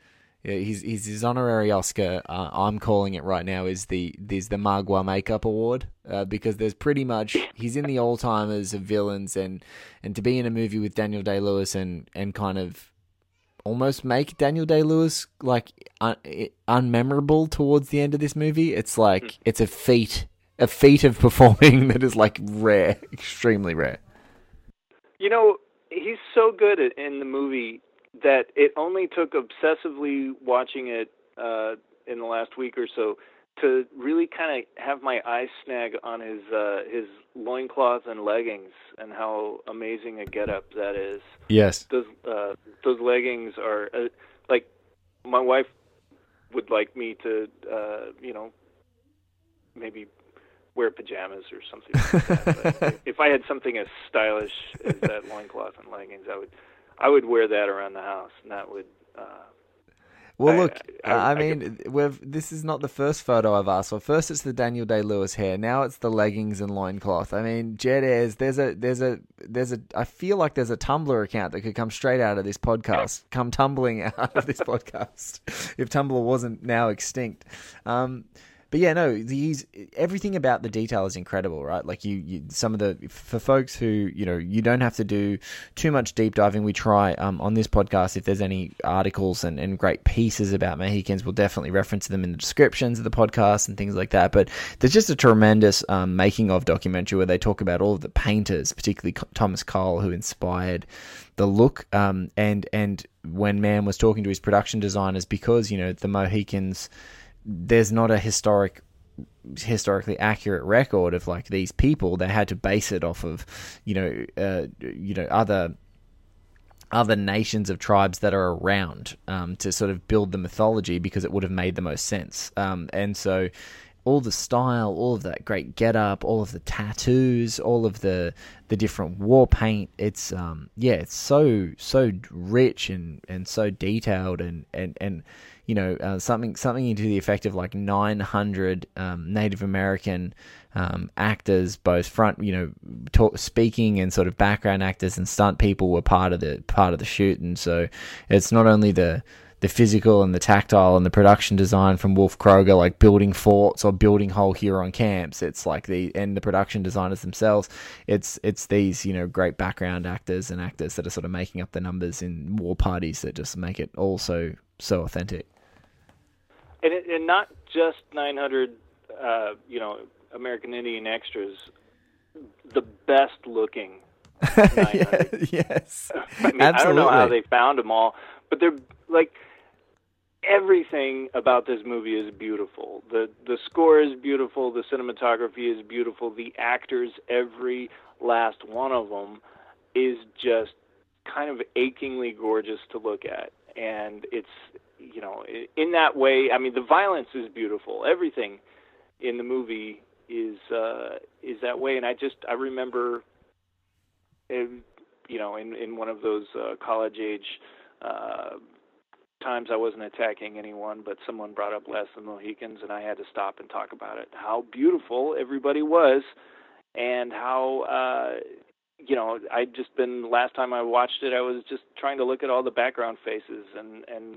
his his honorary Oscar. Uh, I'm calling it right now is the is the Magua Makeup Award uh, because there's pretty much he's in the all timers of villains and and to be in a movie with Daniel Day Lewis and and kind of almost make Daniel Day Lewis like un, unmemorable towards the end of this movie. It's like hmm. it's a feat a feat of performing that is like rare, extremely rare. You know, he's so good in the movie that it only took obsessively watching it uh, in the last week or so to really kind of have my eyes snag on his uh, his loincloth and leggings and how amazing a getup that is. Yes, those uh, those leggings are uh, like my wife would like me to uh, you know maybe wear pajamas or something. Like that. if I had something as stylish as that loincloth and leggings, I would I would wear that around the house, and that would. Uh, well, I, look, I, I, I mean, could... we've this is not the first photo I've asked for. First, it's the Daniel Day Lewis hair. Now it's the leggings and loincloth. I mean, Jed Ayres, there's a, there's a, there's a. I feel like there's a Tumblr account that could come straight out of this podcast, come tumbling out of this podcast, if Tumblr wasn't now extinct. Um, but yeah, no, these everything about the detail is incredible, right? Like you, you, some of the for folks who you know you don't have to do too much deep diving. We try um, on this podcast if there's any articles and, and great pieces about Mohicans, we'll definitely reference them in the descriptions of the podcast and things like that. But there's just a tremendous um, making of documentary where they talk about all of the painters, particularly Thomas Cole, who inspired the look. Um, and and when Mann was talking to his production designers, because you know the Mohicans there's not a historic historically accurate record of like these people they had to base it off of you know uh, you know other other nations of tribes that are around um, to sort of build the mythology because it would have made the most sense um, and so all the style, all of that great get up, all of the tattoos, all of the the different war paint. It's um yeah, it's so so rich and and so detailed and and and you know, uh, something something into the effect of like 900 um, Native American um, actors, both front, you know, talk, speaking and sort of background actors and stunt people were part of the part of the shoot, and so it's not only the the physical and the tactile and the production design from Wolf Kroeger, like building forts or building whole Huron camps. It's like the and the production designers themselves. It's it's these you know great background actors and actors that are sort of making up the numbers in war parties that just make it all so so authentic and it, and not just 900, uh, you know, American Indian extras, the best looking. yes, I mean, Absolutely. I don't know how they found them all, but they're like everything about this movie is beautiful. The the score is beautiful, the cinematography is beautiful, the actors, every last one of them is just kind of achingly gorgeous to look at. And it's you know, in that way, I mean, the violence is beautiful. Everything in the movie is uh, is that way, and I just I remember, in, you know, in in one of those uh, college age uh, times, I wasn't attacking anyone, but someone brought up Last of the Mohicans, and I had to stop and talk about it. How beautiful everybody was, and how uh, you know, I'd just been last time I watched it, I was just trying to look at all the background faces and and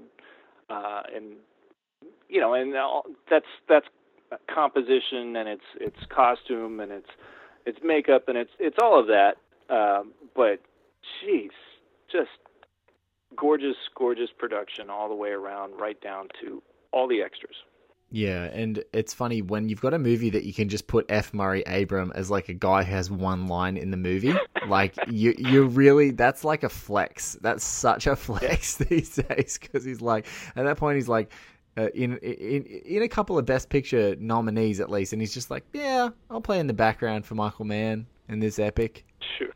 uh, and you know, and all, that's that's composition and it's it's costume and it's it's makeup and it's it's all of that. Um, but jeez, just gorgeous, gorgeous production all the way around, right down to all the extras. Yeah, and it's funny when you've got a movie that you can just put F. Murray Abraham as like a guy who has one line in the movie. like you, you really that's like a flex. That's such a flex these days because he's like at that point he's like uh, in in in a couple of Best Picture nominees at least, and he's just like, yeah, I'll play in the background for Michael Mann in this epic. Sure.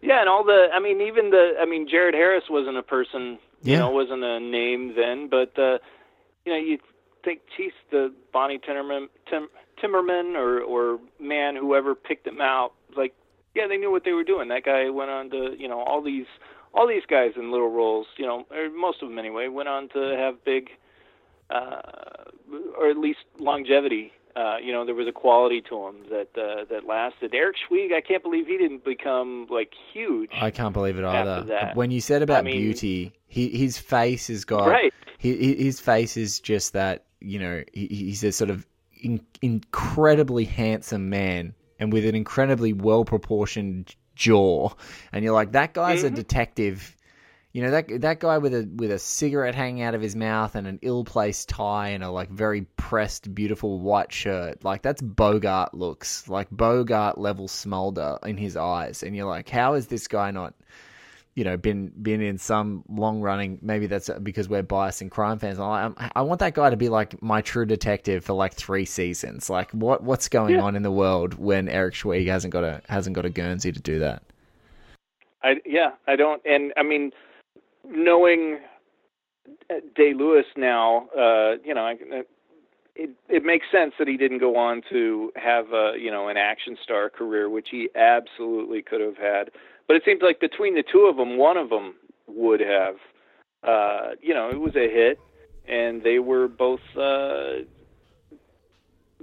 Yeah, and all the I mean, even the I mean, Jared Harris wasn't a person, you Yeah. know, wasn't a name then, but uh, you know, you think, geez, the Bonnie Timmermann, Tim, Timmermann or or Mann, whoever picked him out, like, yeah, they knew what they were doing. That guy went on to, you know, all these all these guys in little roles, you know, or most of them anyway, went on to have big, uh, or at least longevity. Uh, you know, there was a quality to him that uh, that lasted. Eric Schweig, I can't believe he didn't become like huge. I can't believe it either. that. When you said about I mean- beauty, he his face has got Right. he, his face is just that you know he, he's a sort of in, incredibly handsome man and with an incredibly well proportioned jaw and you're like that guy's a Mhm. detective you know that that guy with a with a cigarette hanging out of his mouth and an ill placed tie and a like very pressed beautiful white shirt like that's Bogart looks like Bogart level smolder in his eyes and you're like how is this guy not you know, been been in some long running. Maybe that's because we're biased and crime fans. I, I want that guy to be like my True Detective for like three seasons. Like, what what's going Yeah. on in the world when Eric Schweig hasn't got a hasn't got a Guernsey to do that? I yeah, I don't, and I mean, knowing Day Lewis now, uh, you know, I, it it makes sense that he didn't go on to have a you know an action star career, which he absolutely could have had. But it seems like between the two of them, one of them would have. Uh, you know, it was a hit, and they were both uh,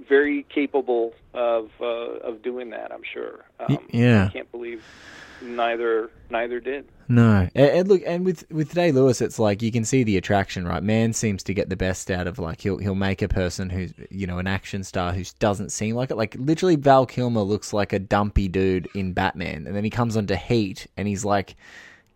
very capable of uh, of doing that. I'm sure. Um, yeah. I can't believe neither neither did. No, and, and look, and with with Day Lewis, it's like you can see the attraction, right? Mann seems to get the best out of like he'll he'll make a person who's you know an action star who doesn't seem like it. Like literally, Val Kilmer looks like a dumpy dude in Batman, and then he comes onto Heat, and he's like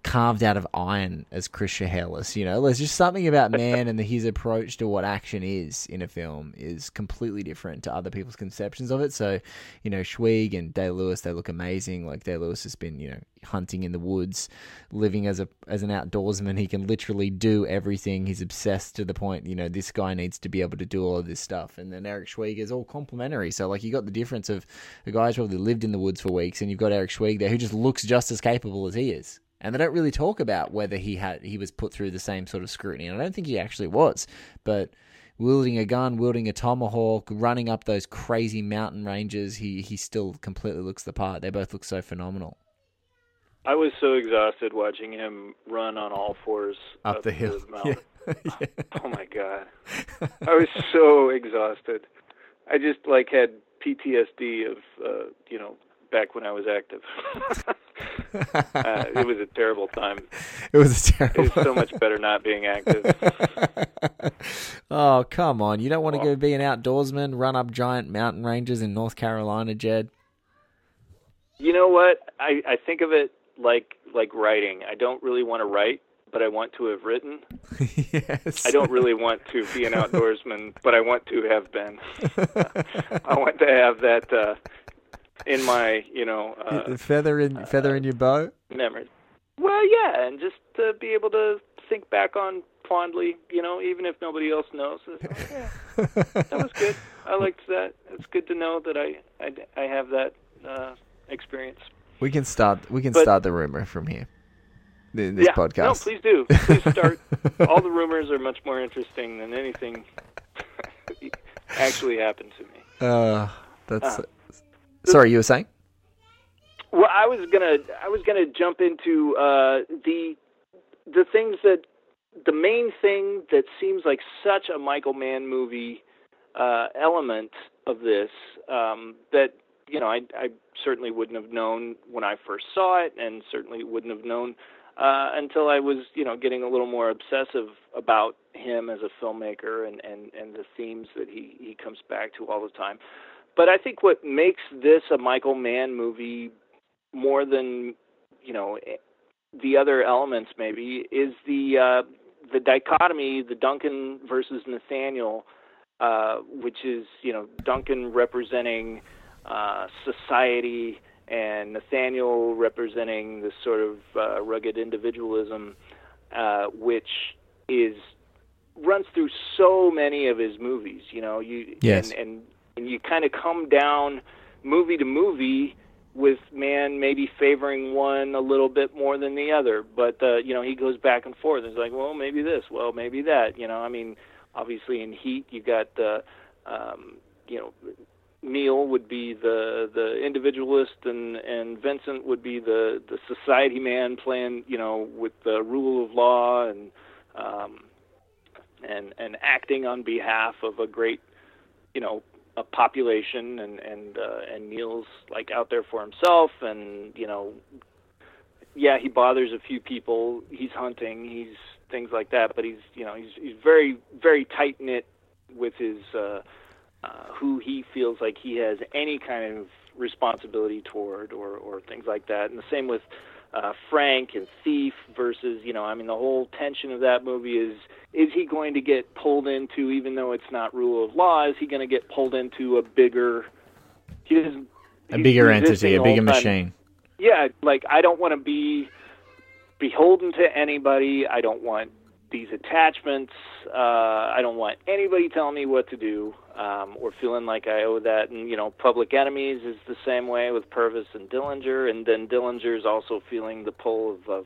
carved out of iron as Chris Shiherlis. You know, there's just something about Mann and the, his approach to what action is in a film is completely different to other people's conceptions of it. So, you know, Schweig and Day Lewis, they look amazing. Like Day Lewis has been, you know, hunting in the woods, living as a as an outdoorsman. He can literally do everything. He's obsessed to the point, you know, this guy needs to be able to do all of this stuff. And then Eric Schweig is all complimentary. So like you got the difference of a guy who's probably lived in the woods for weeks, and you've got Eric Schweig there who just looks just as capable as he is. And they don't really talk about whether he had he was put through the same sort of scrutiny. And I don't think he actually was, but wielding a gun, wielding a tomahawk, running up those crazy mountain ranges, he he still completely looks the part. They both look so phenomenal. I was so exhausted watching him run on all fours Up the hill. mountain. Yeah. Oh my god, I was so exhausted. I just like had PTSD of uh, you know back when I was active. uh, it was a terrible time. It was a terrible. It was so much better not being active. oh come on! You don't want to go be an outdoorsman, run up giant mountain ranges in North Carolina, Jed? You know what? I I think of it like like writing. I don't really want to write, but I want to have written. yes. I don't really want to be an outdoorsman, but I want to have been. I want to have that uh, in my, you know, uh, feather in feather in your bow. memories. Well, yeah, and just to be able to think back on fondly, you know, even if nobody else knows. Oh, yeah, that was good. I liked that. It's good to know that I I, I have that uh, experience. We can start. We can But- start the rumor from here. th- This yeah. podcast. No, please do. Please start. All the rumors are much more interesting than anything actually happened to me. Uh, that's. Uh, Sorry, you were saying? Well, I was gonna I was gonna jump into uh, the the things that the main thing that seems like such a Michael Mann movie uh, element of this um, that you know, I, I certainly wouldn't have known when I first saw it, and certainly wouldn't have known uh, until I was, you know, getting a little more obsessive about him as a filmmaker and and and the themes that he he comes back to all the time. But I think what makes this a Michael Mann movie more than you know the other elements maybe is the uh, the dichotomy, the Duncan versus Nathaniel, uh, which is you know Duncan representing uh, society and Nathaniel representing this sort of uh, rugged individualism, uh, which is runs through so many of his movies. You know, you yes. and, and, and you kind of come down movie to movie with Mann maybe favoring one a little bit more than the other, but uh, you know he goes back and forth. It's like, well, maybe this, well, maybe that. You know, I mean, obviously in Heat you got the, um, you know, Neil would be the the individualist, and and Vincent would be the the society man playing, you know, with the rule of law and um, and and acting on behalf of a great, you know, a population, and and uh, and Neil's like out there for himself, and you know, yeah, he bothers a few people. He's hunting. He's things like that, but he's you know he's he's very very tight knit with his. Uh, uh, who he feels like he has any kind of responsibility toward, or or things like that. And the same with uh, Frank and Thief versus you know I mean the whole tension of that movie is is he going to get pulled into even though it's not rule of law is he going to get pulled into a bigger he doesn't a bigger entity a bigger machine. Yeah like I don't want to be beholden to anybody. I don't want these attachments. Uh, I don't want anybody telling me what to do um, or feeling like I owe that. And you know, Public Enemies is the same way with Purvis and Dillinger, and then Dillinger's also feeling the pull of, of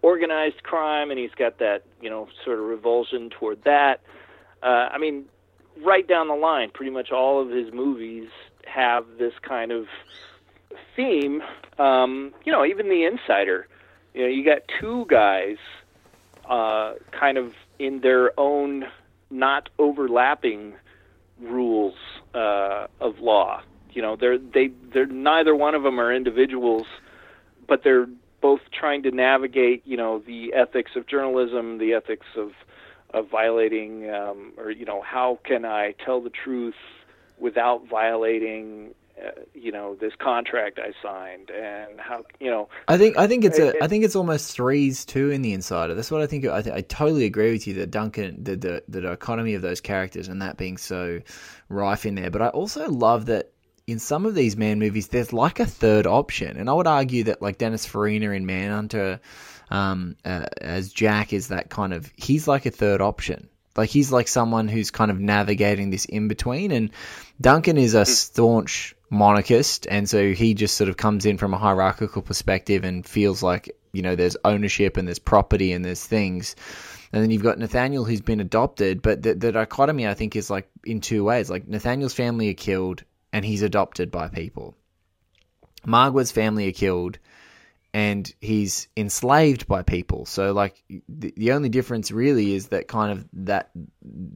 organized crime, and he's got that you know sort of revulsion toward that. Uh, I mean, right down the line, pretty much all of his movies have this kind of theme. Um, you know, even The Insider. You know, you got two guys uh, kind of in their own not overlapping rules uh, of law. You know, they're they they're neither one of them are individuals, but they're both trying to navigate. You know, the ethics of journalism, the ethics of of violating, um, or you know, how can I tell the truth without violating uh, you know this contract I signed and how you know. I think I think it's a it, I think it's almost threes too in the insider. That's what I think I, th- I totally agree with you that Duncan the, the the dichotomy of those characters and that being so rife in there. But I also love that in some of these Mann movies there's like a third option. And I would argue that like Dennis Farina in Manhunter um, uh, as Jack is that kind of he's like a third option. Like he's like someone who's kind of navigating this in between and Duncan is a staunch monarchist, and so he just sort of comes in from a hierarchical perspective and feels like you know there's ownership and there's property and there's things. And then you've got Nathaniel who's been adopted, but the, the dichotomy I think is like in two ways. Like Nathaniel's family are killed and he's adopted by people. Margaret's family are killed and he's enslaved by people. So like the, the only difference really is that kind of that,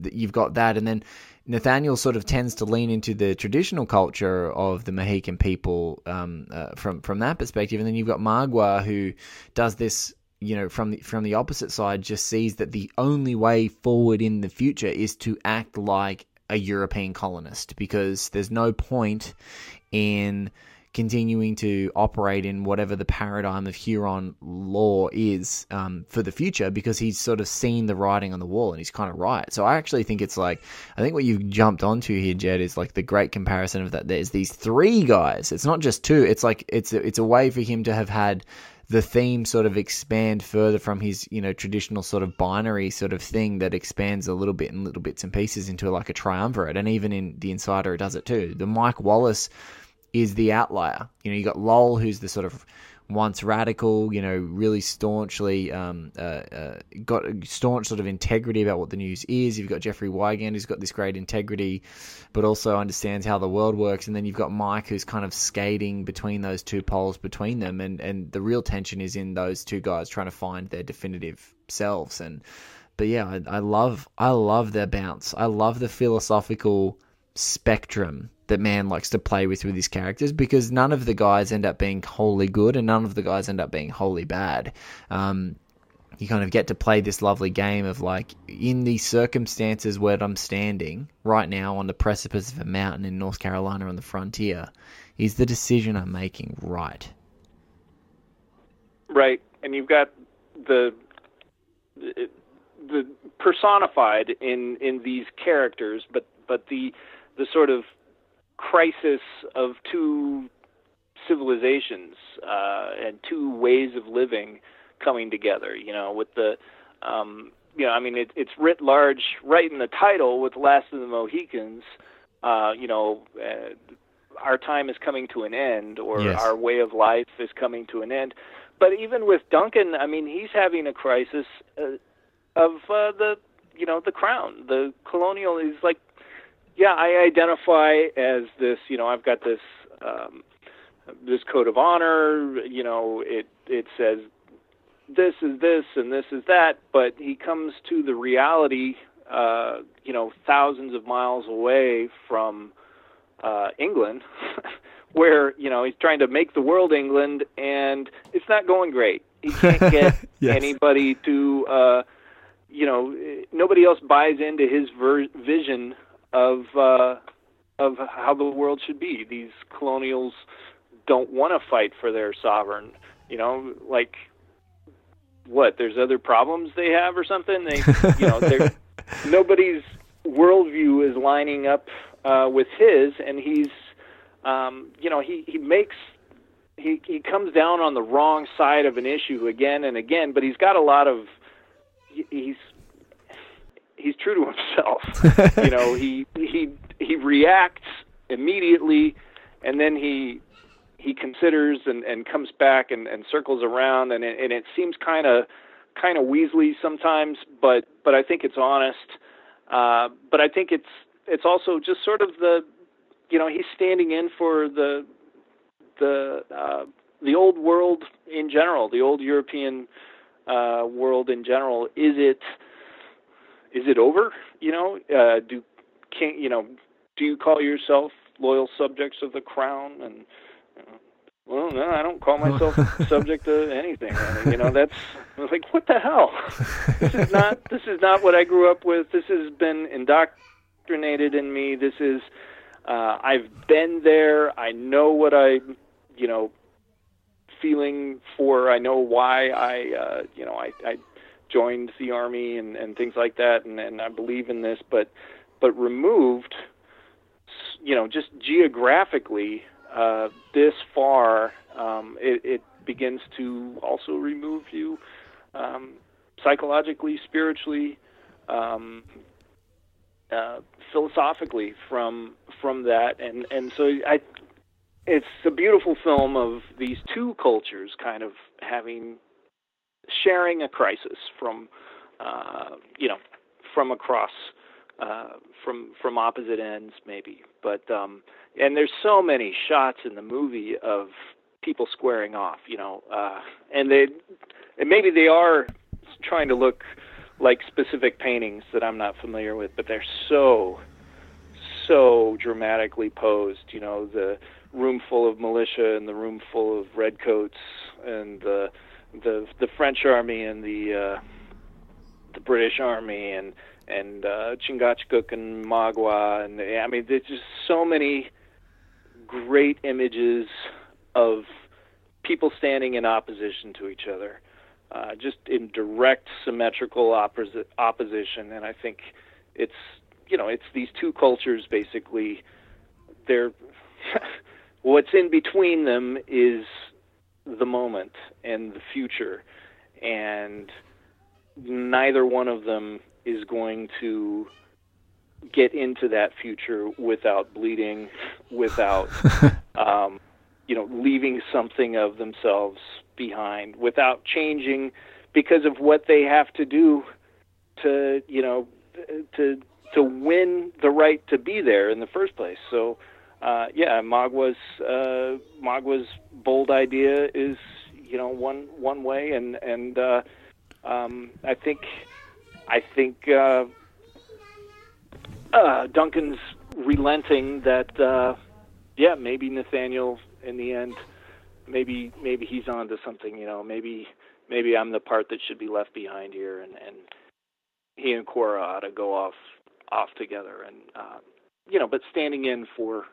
that you've got that, and then Nathaniel sort of tends to lean into the traditional culture of the Mohican people um, uh, from from that perspective, and then you've got Magua who does this, you know, from the from the opposite side, just sees that the only way forward in the future is to act like a European colonist because there's no point in continuing to operate in whatever the paradigm of Huron law is um, for the future because he's sort of seen the writing on the wall and he's kind of right. So I actually think it's like I think what you've jumped onto here, Jed, is like the great comparison of that. There's these three guys. It's not just two. It's like it's it's a way for him to have had the theme sort of expand further from his you know traditional sort of binary sort of thing that expands a little bit in little bits and pieces into like a triumvirate and even in the insider it does it too the mike wallace is the outlier. You know, you got Lowell, who's the sort of once radical, you know, really staunchly um, uh, uh, got a staunch sort of integrity about what the news is. You've got Jeffrey Wigand, who's got this great integrity, but also understands how the world works. And then you've got Mike, who's kind of skating between those two poles between them. And, and the real tension is in those two guys trying to find their definitive selves. And but yeah, I, I love I love their bounce. I love the philosophical spectrum that Mann likes to play with with his characters because none of the guys end up being wholly good and none of the guys end up being wholly bad. Um, you kind of get to play this lovely game of like, in the circumstances where I'm standing right now on the precipice of a mountain in North Carolina on the frontier, is the decision I'm making right? Right, and you've got the the personified in in these characters, but but the the sort of crisis of two civilizations uh, and two ways of living coming together. You know, with the um, you know, I mean, it, it's writ large right in the title with Last of the Mohicans. Uh, you know, uh, our time is coming to an end, or yes. our way of life is coming to an end. But even with Duncan, I mean, he's having a crisis uh, of uh, the you know the crown, the colonial. He's like, yeah, I identify as this. You know, I've got this um, this code of honor. You know, it it says this is this and this is that, but he comes to the reality, uh, you know, thousands of miles away from uh, England, where you know he's trying to make the world England, and it's not going great. He can't get yes. anybody to, uh, you know, nobody else buys into his ver- vision of uh, of how the world should be. These colonials don't want to fight for their sovereign. You know, like what? There's other problems they have or something. They, you know, nobody's worldview is lining up uh, with his, and he's, um, you know, he he makes he he comes down on the wrong side of an issue again and again, but he's got a lot of he's he's true to himself. you know, he he he reacts immediately, and then he he considers and, and comes back and, and circles around and it, and it seems kind of kind of Weasley sometimes, but but I think it's honest. Uh, but I think it's it's also just sort of the you know he's standing in for the the uh, the old world in general, the old European uh, world in general. Is it is it over? You know, uh, do can you know do you call yourself loyal subjects of the crown and well, no, I don't call myself subject to anything. You know, that's I was like, what the hell? This is not this is not what I grew up with. This has been indoctrinated in me. This is uh, I've been there. I know what I, you know, feeling for. I know why I, uh, you know, I, I joined the army and and things like that, and and I believe in this. But but removed, you know, just geographically uh, this far, um, it, it, begins to also remove you um, psychologically, spiritually, um, uh, philosophically from from that, and and so I, it's a beautiful film of these two cultures kind of having sharing a crisis from uh, you know from across uh, from from opposite ends maybe but um and there's so many shots in the movie of people squaring off, you know, uh, and they, and maybe they are trying to look like specific paintings that I'm not familiar with, but they're so, so dramatically posed. You know, the room full of militia and the room full of redcoats and the the the French army and the uh, the British army and and uh, Chingachgook and Magua and I mean there's just so many great images of people standing in opposition to each other, uh, just in direct symmetrical oppos- opposition. And I think it's you know it's these two cultures basically. They're what's in between them is the moment and the future, and neither one of them is going to get into that future without bleeding, without um, you know leaving something of themselves behind, without changing because of what they have to do to you know to to win the right to be there in the first place. So uh, yeah, Magua's uh, bold idea is you know one one way, and and uh, um, I think I think uh, uh, Duncan's relenting that uh, yeah maybe Nathaniel in the end maybe maybe he's on to something you know maybe maybe I'm the part that should be left behind here and and he and Cora ought to go off off together and uh, you know but standing in for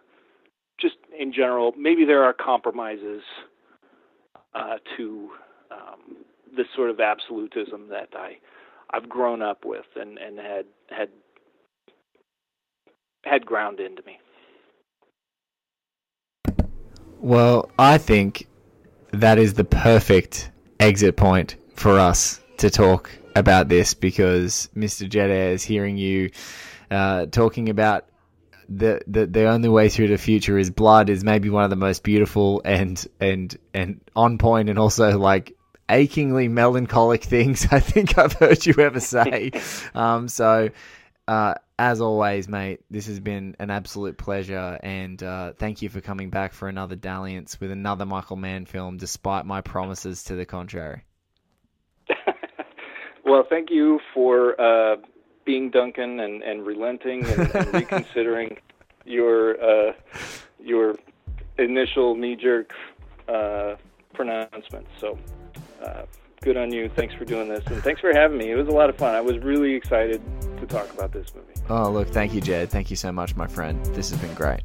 just in general maybe there are compromises uh, to um, this sort of absolutism that I I've grown up with and and had had had ground into me. Well, I think that is the perfect exit point for us to talk about this because Mr. Jed is hearing you uh, talking about the, the the only way through the future is blood is maybe one of the most beautiful and and and on point and also like achingly melancholic things I think I've heard you ever say. um, so, uh, as always, mate, this has been an absolute pleasure, and uh, thank you for coming back for another dalliance with another Michael Mann film, despite my promises to the contrary. well, thank you for uh, being Duncan and, and relenting and, and reconsidering your uh, your initial knee jerk uh, pronouncement. So uh, good on you. Thanks for doing this, and thanks for having me. It was a lot of fun. I was really excited to talk about this movie. Oh, look, thank you, Jed. Thank you so much, my friend. This has been great.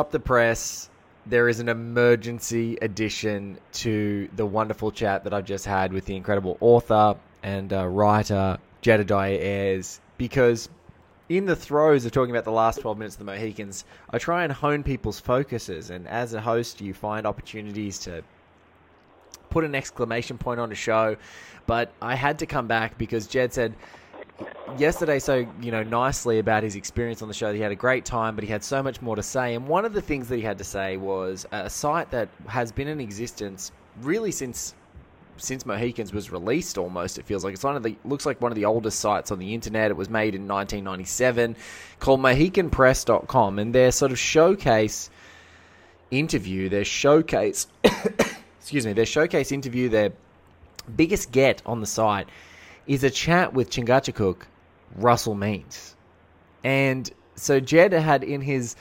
Stop the press. There is an emergency addition to the wonderful chat that I've just had with the incredible author and uh, writer Jedidiah Ayres because in the throes of talking about the last 12 minutes of the Mohicans, I try and hone people's focuses. And as a host, you find opportunities to put an exclamation point on a show. But I had to come back because Jed said, yesterday so you know nicely about his experience on the show. He had a great time, but he had so much more to say. And one of the things that he had to say was a site that has been in existence really since since Mohicans was released. Almost it feels like it's one of the looks like one of the oldest sites on the internet. It was made in 1997, called MohicanPress.com, and their sort of showcase interview, their showcase, excuse me, their showcase interview, their biggest get on the site is a chat with Chingachgook, Russell Means. And so Jed had in his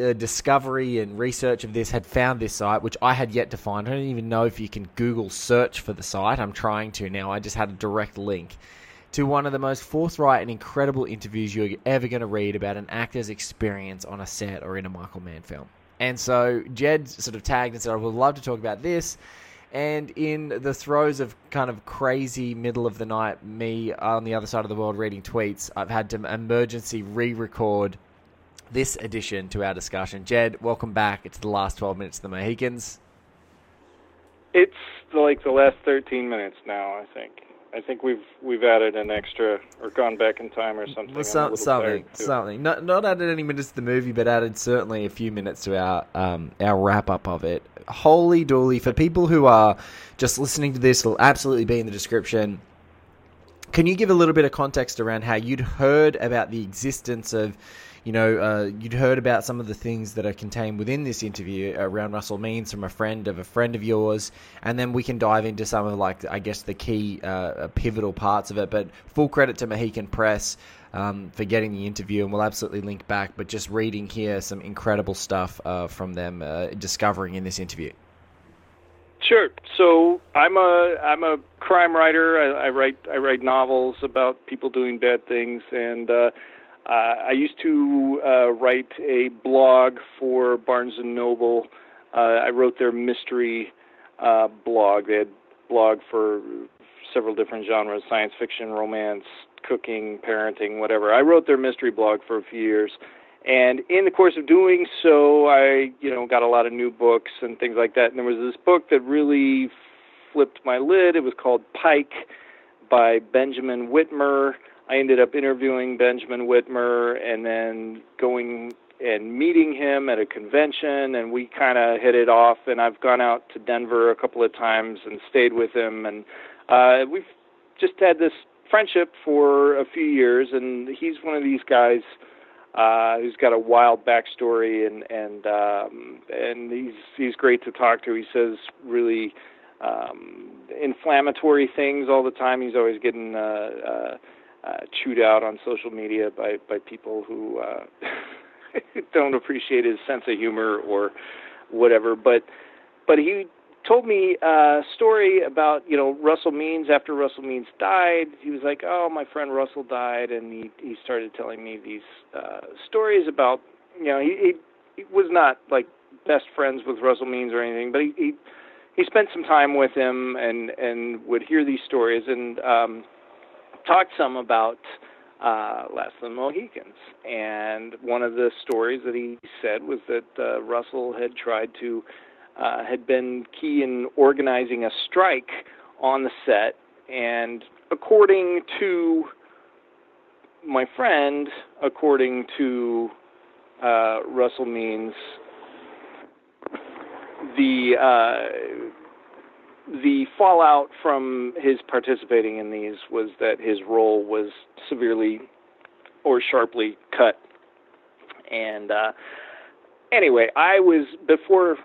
uh, discovery and research of this had found this site, which I had yet to find. I don't even know if you can Google search for the site. I'm trying to now. I just had a direct link to one of the most forthright and incredible interviews you're ever going to read about an actor's experience on a set or in a Michael Mann film. And so Jed sort of tagged and said, I would love to talk about this. And in the throes of kind of crazy middle of the night, me on the other side of the world reading tweets, I've had to emergency re record this addition to our discussion. Jed, welcome back. It's the last 12 minutes of the Mohicans. It's like the last 13 minutes now, I think. I think we've we've added an extra or gone back in time or something. Well, something, something. Not not added any minutes to the movie, but added certainly a few minutes to our um, our wrap up of it. Holy dooly! For people who are just listening to this, it'll absolutely be in the description. Can you give a little bit of context around how you'd heard about the existence of you know, uh, you'd heard about some of the things that are contained within this interview around Russell Means from a friend of a friend of yours, and then we can dive into some of like I guess the key uh, uh, pivotal parts of it. But full credit to Mohican Press. Um, for getting the interview, and we'll absolutely link back. But just reading here some incredible stuff uh, from them uh, discovering in this interview. Sure. So I'm a I'm a crime writer. I, I write I write novels about people doing bad things, and uh, I used to uh, write a blog for Barnes and Noble. Uh, I wrote their mystery uh, blog. They had blog for several different genres: science fiction, romance, cooking, parenting, whatever. I wrote their mystery blog for a few years, and in the course of doing so, I you know got a lot of new books and things like that. And there was this book that really flipped my lid. It was called Pike by Benjamin Whitmer. I ended up interviewing Benjamin Whitmer and then going and meeting him at a convention and we kind of hit it off and I've gone out to Denver a couple of times and stayed with him and uh we've just had this friendship for a few years and he's one of these guys uh who's got a wild backstory and and um and he's he's great to talk to. He says really um inflammatory things all the time. He's always getting uh uh uh, chewed out on social media by by people who uh, don't appreciate his sense of humor or whatever. But but he told me a story about you know Russell Means after Russell Means died. He was like, oh, my friend Russell died, and he he started telling me these uh, stories about you know he, he he was not like best friends with Russell Means or anything, but he he he spent some time with him and and would hear these stories and um talked some about uh, Last of the Mohicans. And one of the stories that he said was that uh, Russell had tried to, uh, had been key in organizing a strike on the set. And according to my friend, according to uh, Russell Means, the uh, the fallout from his participating in these was that his role was severely or sharply cut. And uh, anyway, I was before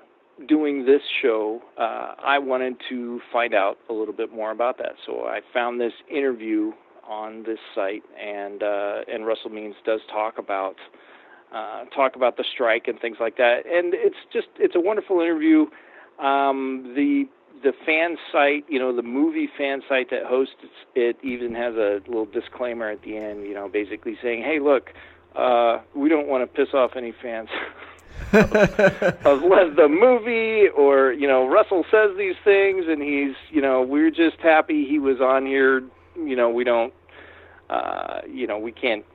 doing this show, uh, I wanted to find out a little bit more about that. So I found this interview on this site, and uh, and Russell Means does talk about uh, talk about the strike and things like that. And it's just it's a wonderful interview. Um, the the fan site, you know, the movie fan site that hosts it even has a little disclaimer at the end, you know, basically saying, "Hey, look, uh, we don't want to piss off any fans of, of the movie, or you know, Russell says these things, and he's, you know, we're just happy he was on here. You know, we don't, uh, you know, we can't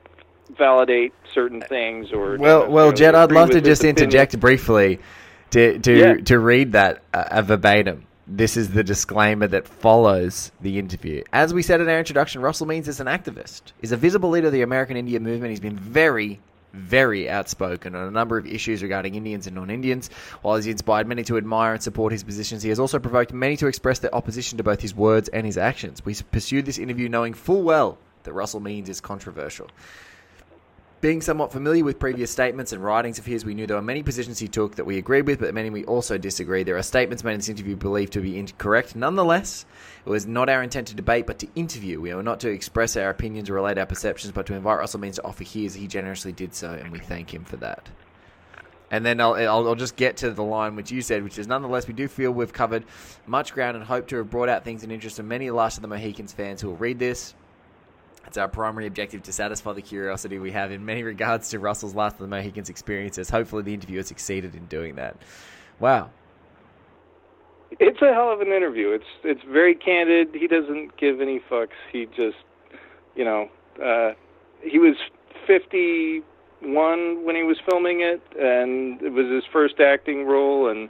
validate certain things or well, you know, well, Jed, I'd love to just interject briefly to to Yeah. to read that uh, verbatim. This is the disclaimer that follows the interview. As we said in our introduction, Russell Means is an activist. He's a visible leader of the American Indian movement. He's been very, very outspoken on a number of issues regarding Indians and non-Indians. While he's inspired many to admire and support his positions, he has also provoked many to express their opposition to both his words and his actions. We pursued this interview knowing full well that Russell Means is controversial. Being somewhat familiar with previous statements and writings of his, we knew there were many positions he took that we agreed with, but many we also disagreed. There are statements made in this interview believed to be incorrect. Nonetheless, it was not our intent to debate, but to interview. We were not to express our opinions or relate our perceptions, but to invite Russell Means to offer his. He generously did so, and we thank him for that. And then I'll, I'll, I'll just get to the line which you said, which is nonetheless, we do feel we've covered much ground and hope to have brought out things in interest of many Last of the Mohicans fans who will read this. It's our primary objective to satisfy the curiosity we have in many regards to Russell's Last of the Mohicans experiences. Hopefully, the interview has succeeded in doing that. Wow. It's a hell of an interview. It's it's very candid. He doesn't give any fucks. He just, you know, uh, he was 51 when he was filming it, and it was his first acting role, and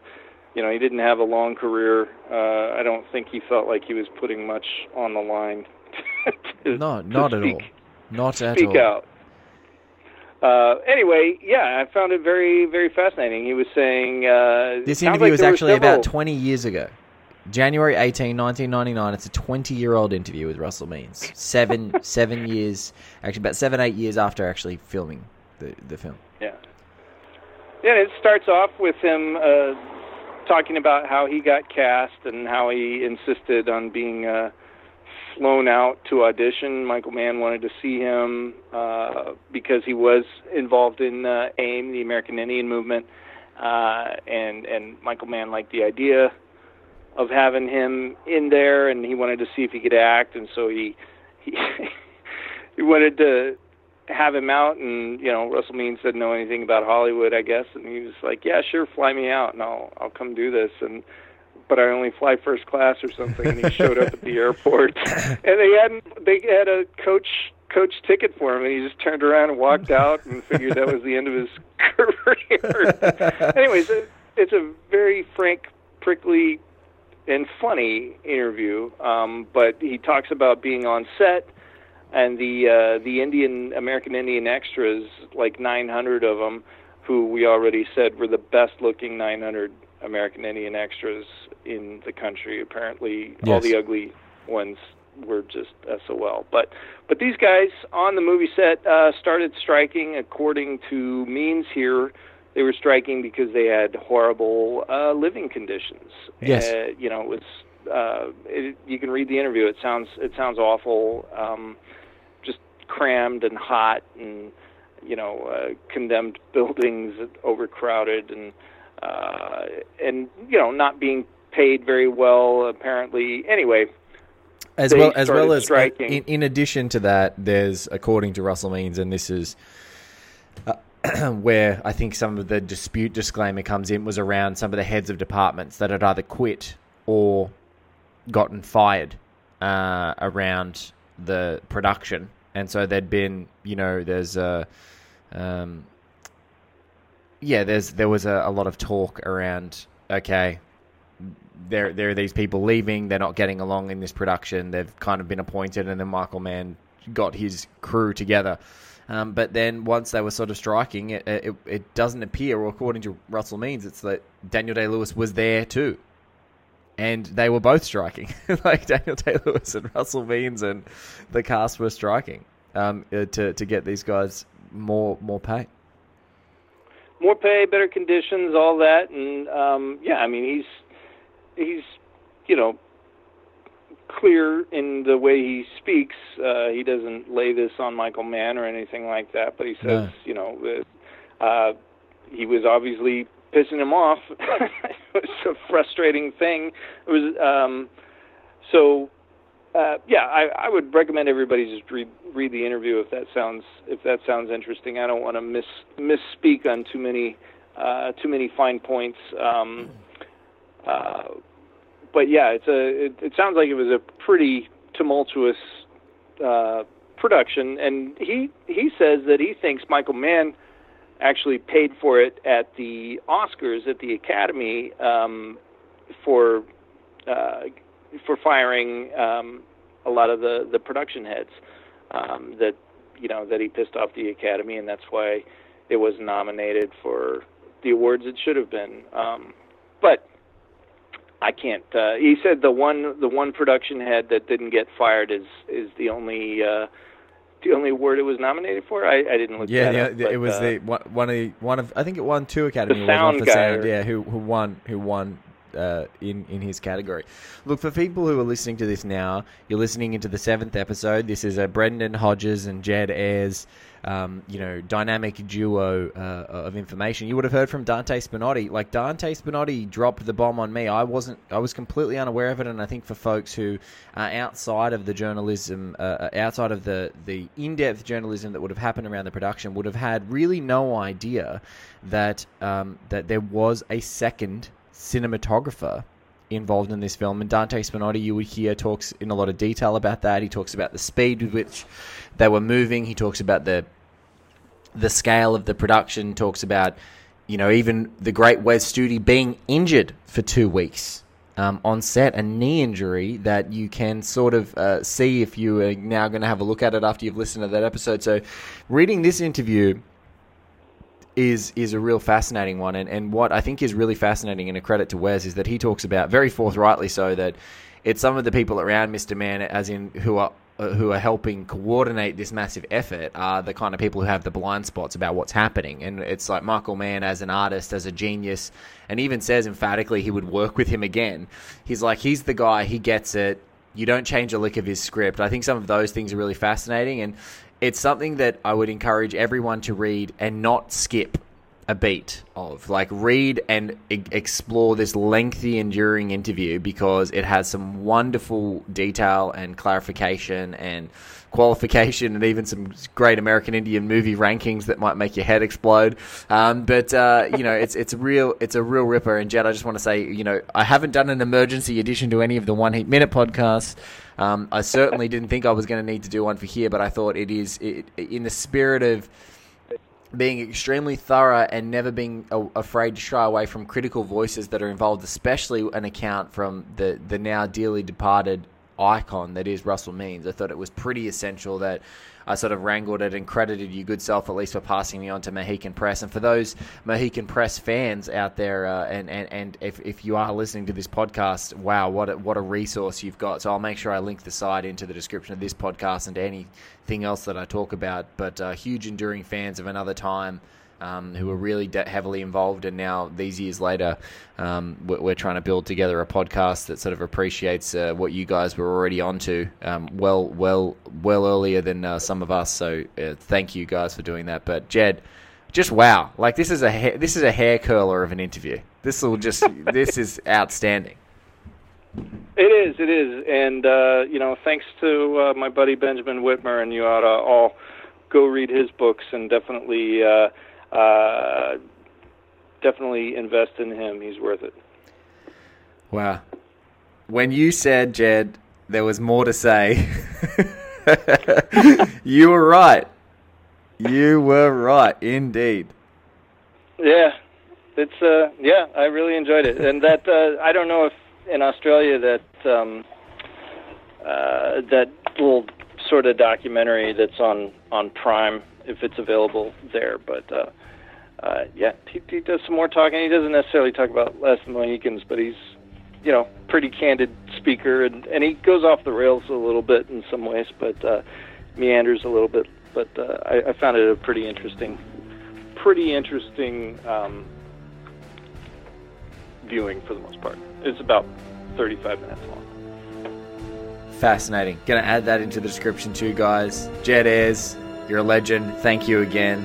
you know he didn't have a long career. Uh, I don't think he felt like he was putting much on the line. to, No, not at all. Not at Speak all. out. Uh, anyway, yeah, I found it very, very fascinating. He was saying uh, This interview like was actually several- about 20 years ago. January 18, 1999. It's a 20 year old interview with Russell Means. Seven, seven years, actually, about seven, eight years after actually filming the, the film. Yeah. Yeah, it starts off with him uh, talking about how he got cast and how he insisted on being uh, flown out to audition. Michael Mann wanted to see him uh, because he was involved in uh, AIM, the American Indian Movement, uh, and and Michael Mann liked the idea of having him in there, and he wanted to see if he could act, and so he he he wanted to have him out and you know Russell Means didn't know anything about Hollywood I guess and he was like yeah sure fly me out and I'll I'll come do this and but I only fly first class or something and he showed up at the airport and they hadn't they had a coach coach ticket for him and he just turned around and walked out and figured that was the end of his career anyways it, it's a very frank prickly and funny interview. Um, but he talks about being on set and the uh, the Indian American Indian extras, like 900 of them, who we already said were the best looking 900 American Indian extras in the country. Apparently, all the ugly ones were just SOL. But but these guys on the movie set uh, started striking. According to Means here, they were striking because they had horrible uh, living conditions. Yes. Uh, you know, it was. Uh, it, you can read the interview. It sounds it sounds awful. Um, just crammed and hot and you know uh, condemned buildings overcrowded and uh, and you know not being paid very well apparently anyway as well as well as striking. in, in addition to that, there's according to Russell Means, and this is uh, where I think some of the dispute disclaimer comes in was around some of the heads of departments that had either quit or gotten fired uh, around the production, and so there'd been you know there's a um, yeah there's there was a, a lot of talk around okay there there are these people leaving. They're not getting along in this production. They've kind of been appointed, and then Michael Mann got his crew together. Um, but then once they were sort of striking, it, it it doesn't appear, or according to Russell Means, it's that Daniel Day Lewis was there too, and they were both striking. like Daniel Day Lewis and Russell Means and the cast were striking um, uh, to to get these guys more more pay. more pay better conditions all that and um yeah i mean he's he's you know clear in the way he speaks uh he doesn't lay this on michael mann or anything like that but he says No. you know uh, uh he was obviously pissing him off it was a frustrating thing it was um so uh, yeah, I, I would recommend everybody just read read the interview if that sounds if that sounds interesting. I don't want to miss misspeak on too many uh, too many fine points. Um, uh, but yeah, it's a it, it sounds like it was a pretty tumultuous uh, production, and he he says that he thinks Michael Mann actually paid for it at the Oscars at the Academy um, for uh, for firing um, a lot of the the production heads um, that you know that he pissed off the Academy, and that's why it was nominated for the awards it should have been. Um, but I can't. Uh, he said the one the one production head that didn't get fired is is the only. Uh, the only award it was nominated for, I, I didn't look. Yeah, yeah, up, it but, was uh, the one, of the, one of I think it won two Academy Awards. Sound sound, or- yeah, who who won who won uh, in in his category. Look for people who are listening to this now. You're listening into the seventh episode. This is a Brendan Hodges and Jed Ayres, um, you know, dynamic duo uh, of information. You would have heard from Dante Spinotti. Like Dante Spinotti dropped the bomb on me. I wasn't. I was completely unaware of it, and I think for folks who are outside of the journalism, uh, outside of the the in-depth journalism that would have happened around the production, would have had really no idea that um, that there was a second cinematographer involved in this film. And Dante Spinotti, you would hear, talks in a lot of detail about that. He talks about the speed with which they were moving. He talks about the the scale of the production. Talks about you know even the great Wes Studi being injured for two weeks. Um, on set, a knee injury that you can sort of uh, see if you are now going to have a look at it after you've listened to that episode. So, reading this interview, is is a real fascinating one, and, and what I think is really fascinating and a credit to Wes is that he talks about very forthrightly so that it's some of the people around Mr. Mann, as in who are uh, who are helping coordinate this massive effort, are the kind of people who have the blind spots about what's happening, and it's like Michael Mann as an artist, as a genius, and even says emphatically he would work with him again. He's like he's the guy, he gets it. You don't change a lick of his script. I think some of those things are really fascinating, and it's something that I would encourage everyone to read and not skip a beat of. Like, read and e- explore this lengthy, enduring interview because it has some wonderful detail and clarification and qualification and even some great American Indian movie rankings that might make your head explode. Um, but uh, you know, it's it's a real it's a real ripper. And Jed, I just want to say, you know, I haven't done an emergency edition to any of the One Heat Minute podcasts. Um, I certainly didn't think I was going to need to do one for here, but I thought it is it, in the spirit of being extremely thorough and never being a- afraid to shy away from critical voices that are involved, especially an account from the, the now dearly departed icon that is Russell Means. I thought it was pretty essential that I sort of wrangled it and credited you good self at least for passing me on to Mohican Press. And for those Mohican Press fans out there, uh, and, and, and if, if you are listening to this podcast, wow, what a, what a resource you've got. So I'll make sure I link the site into the description of this podcast and to anything else that I talk about. But uh, huge enduring fans of another time um, who were really de- heavily involved, and now these years later, um, we're, we're, trying to build together a podcast that sort of appreciates uh, what you guys were already onto um, well, well, well earlier than uh, some of us. So uh, thank you guys for doing that. But Jed, just wow! Like this is a ha- this is a hair curler of an interview. This will just this is outstanding. It is, it is, and uh, you know, thanks to uh, my buddy Benjamin Whitmer, and you ought to all go read his books and definitely uh, uh, definitely invest in him. He's worth it. Wow. When you said, Jed, there was more to say, you were right. You were right, indeed. Yeah, it's uh, yeah, I really enjoyed it, and that uh, I don't know if in Australia that um, uh, that little sort of documentary that's on on Prime if it's available there. But uh, uh, yeah, he, he does some more talking. He doesn't necessarily talk about Last of the Mohicans, but he's you know pretty candid speaker, and and he goes off the rails a little bit in some ways, but uh, meanders a little bit. But uh, I, I found it a pretty interesting, pretty interesting um, viewing for the most part. It's about 35 minutes long. Fascinating. Gonna add that into the description too, guys. Jed Ayres, you're a legend. Thank you again.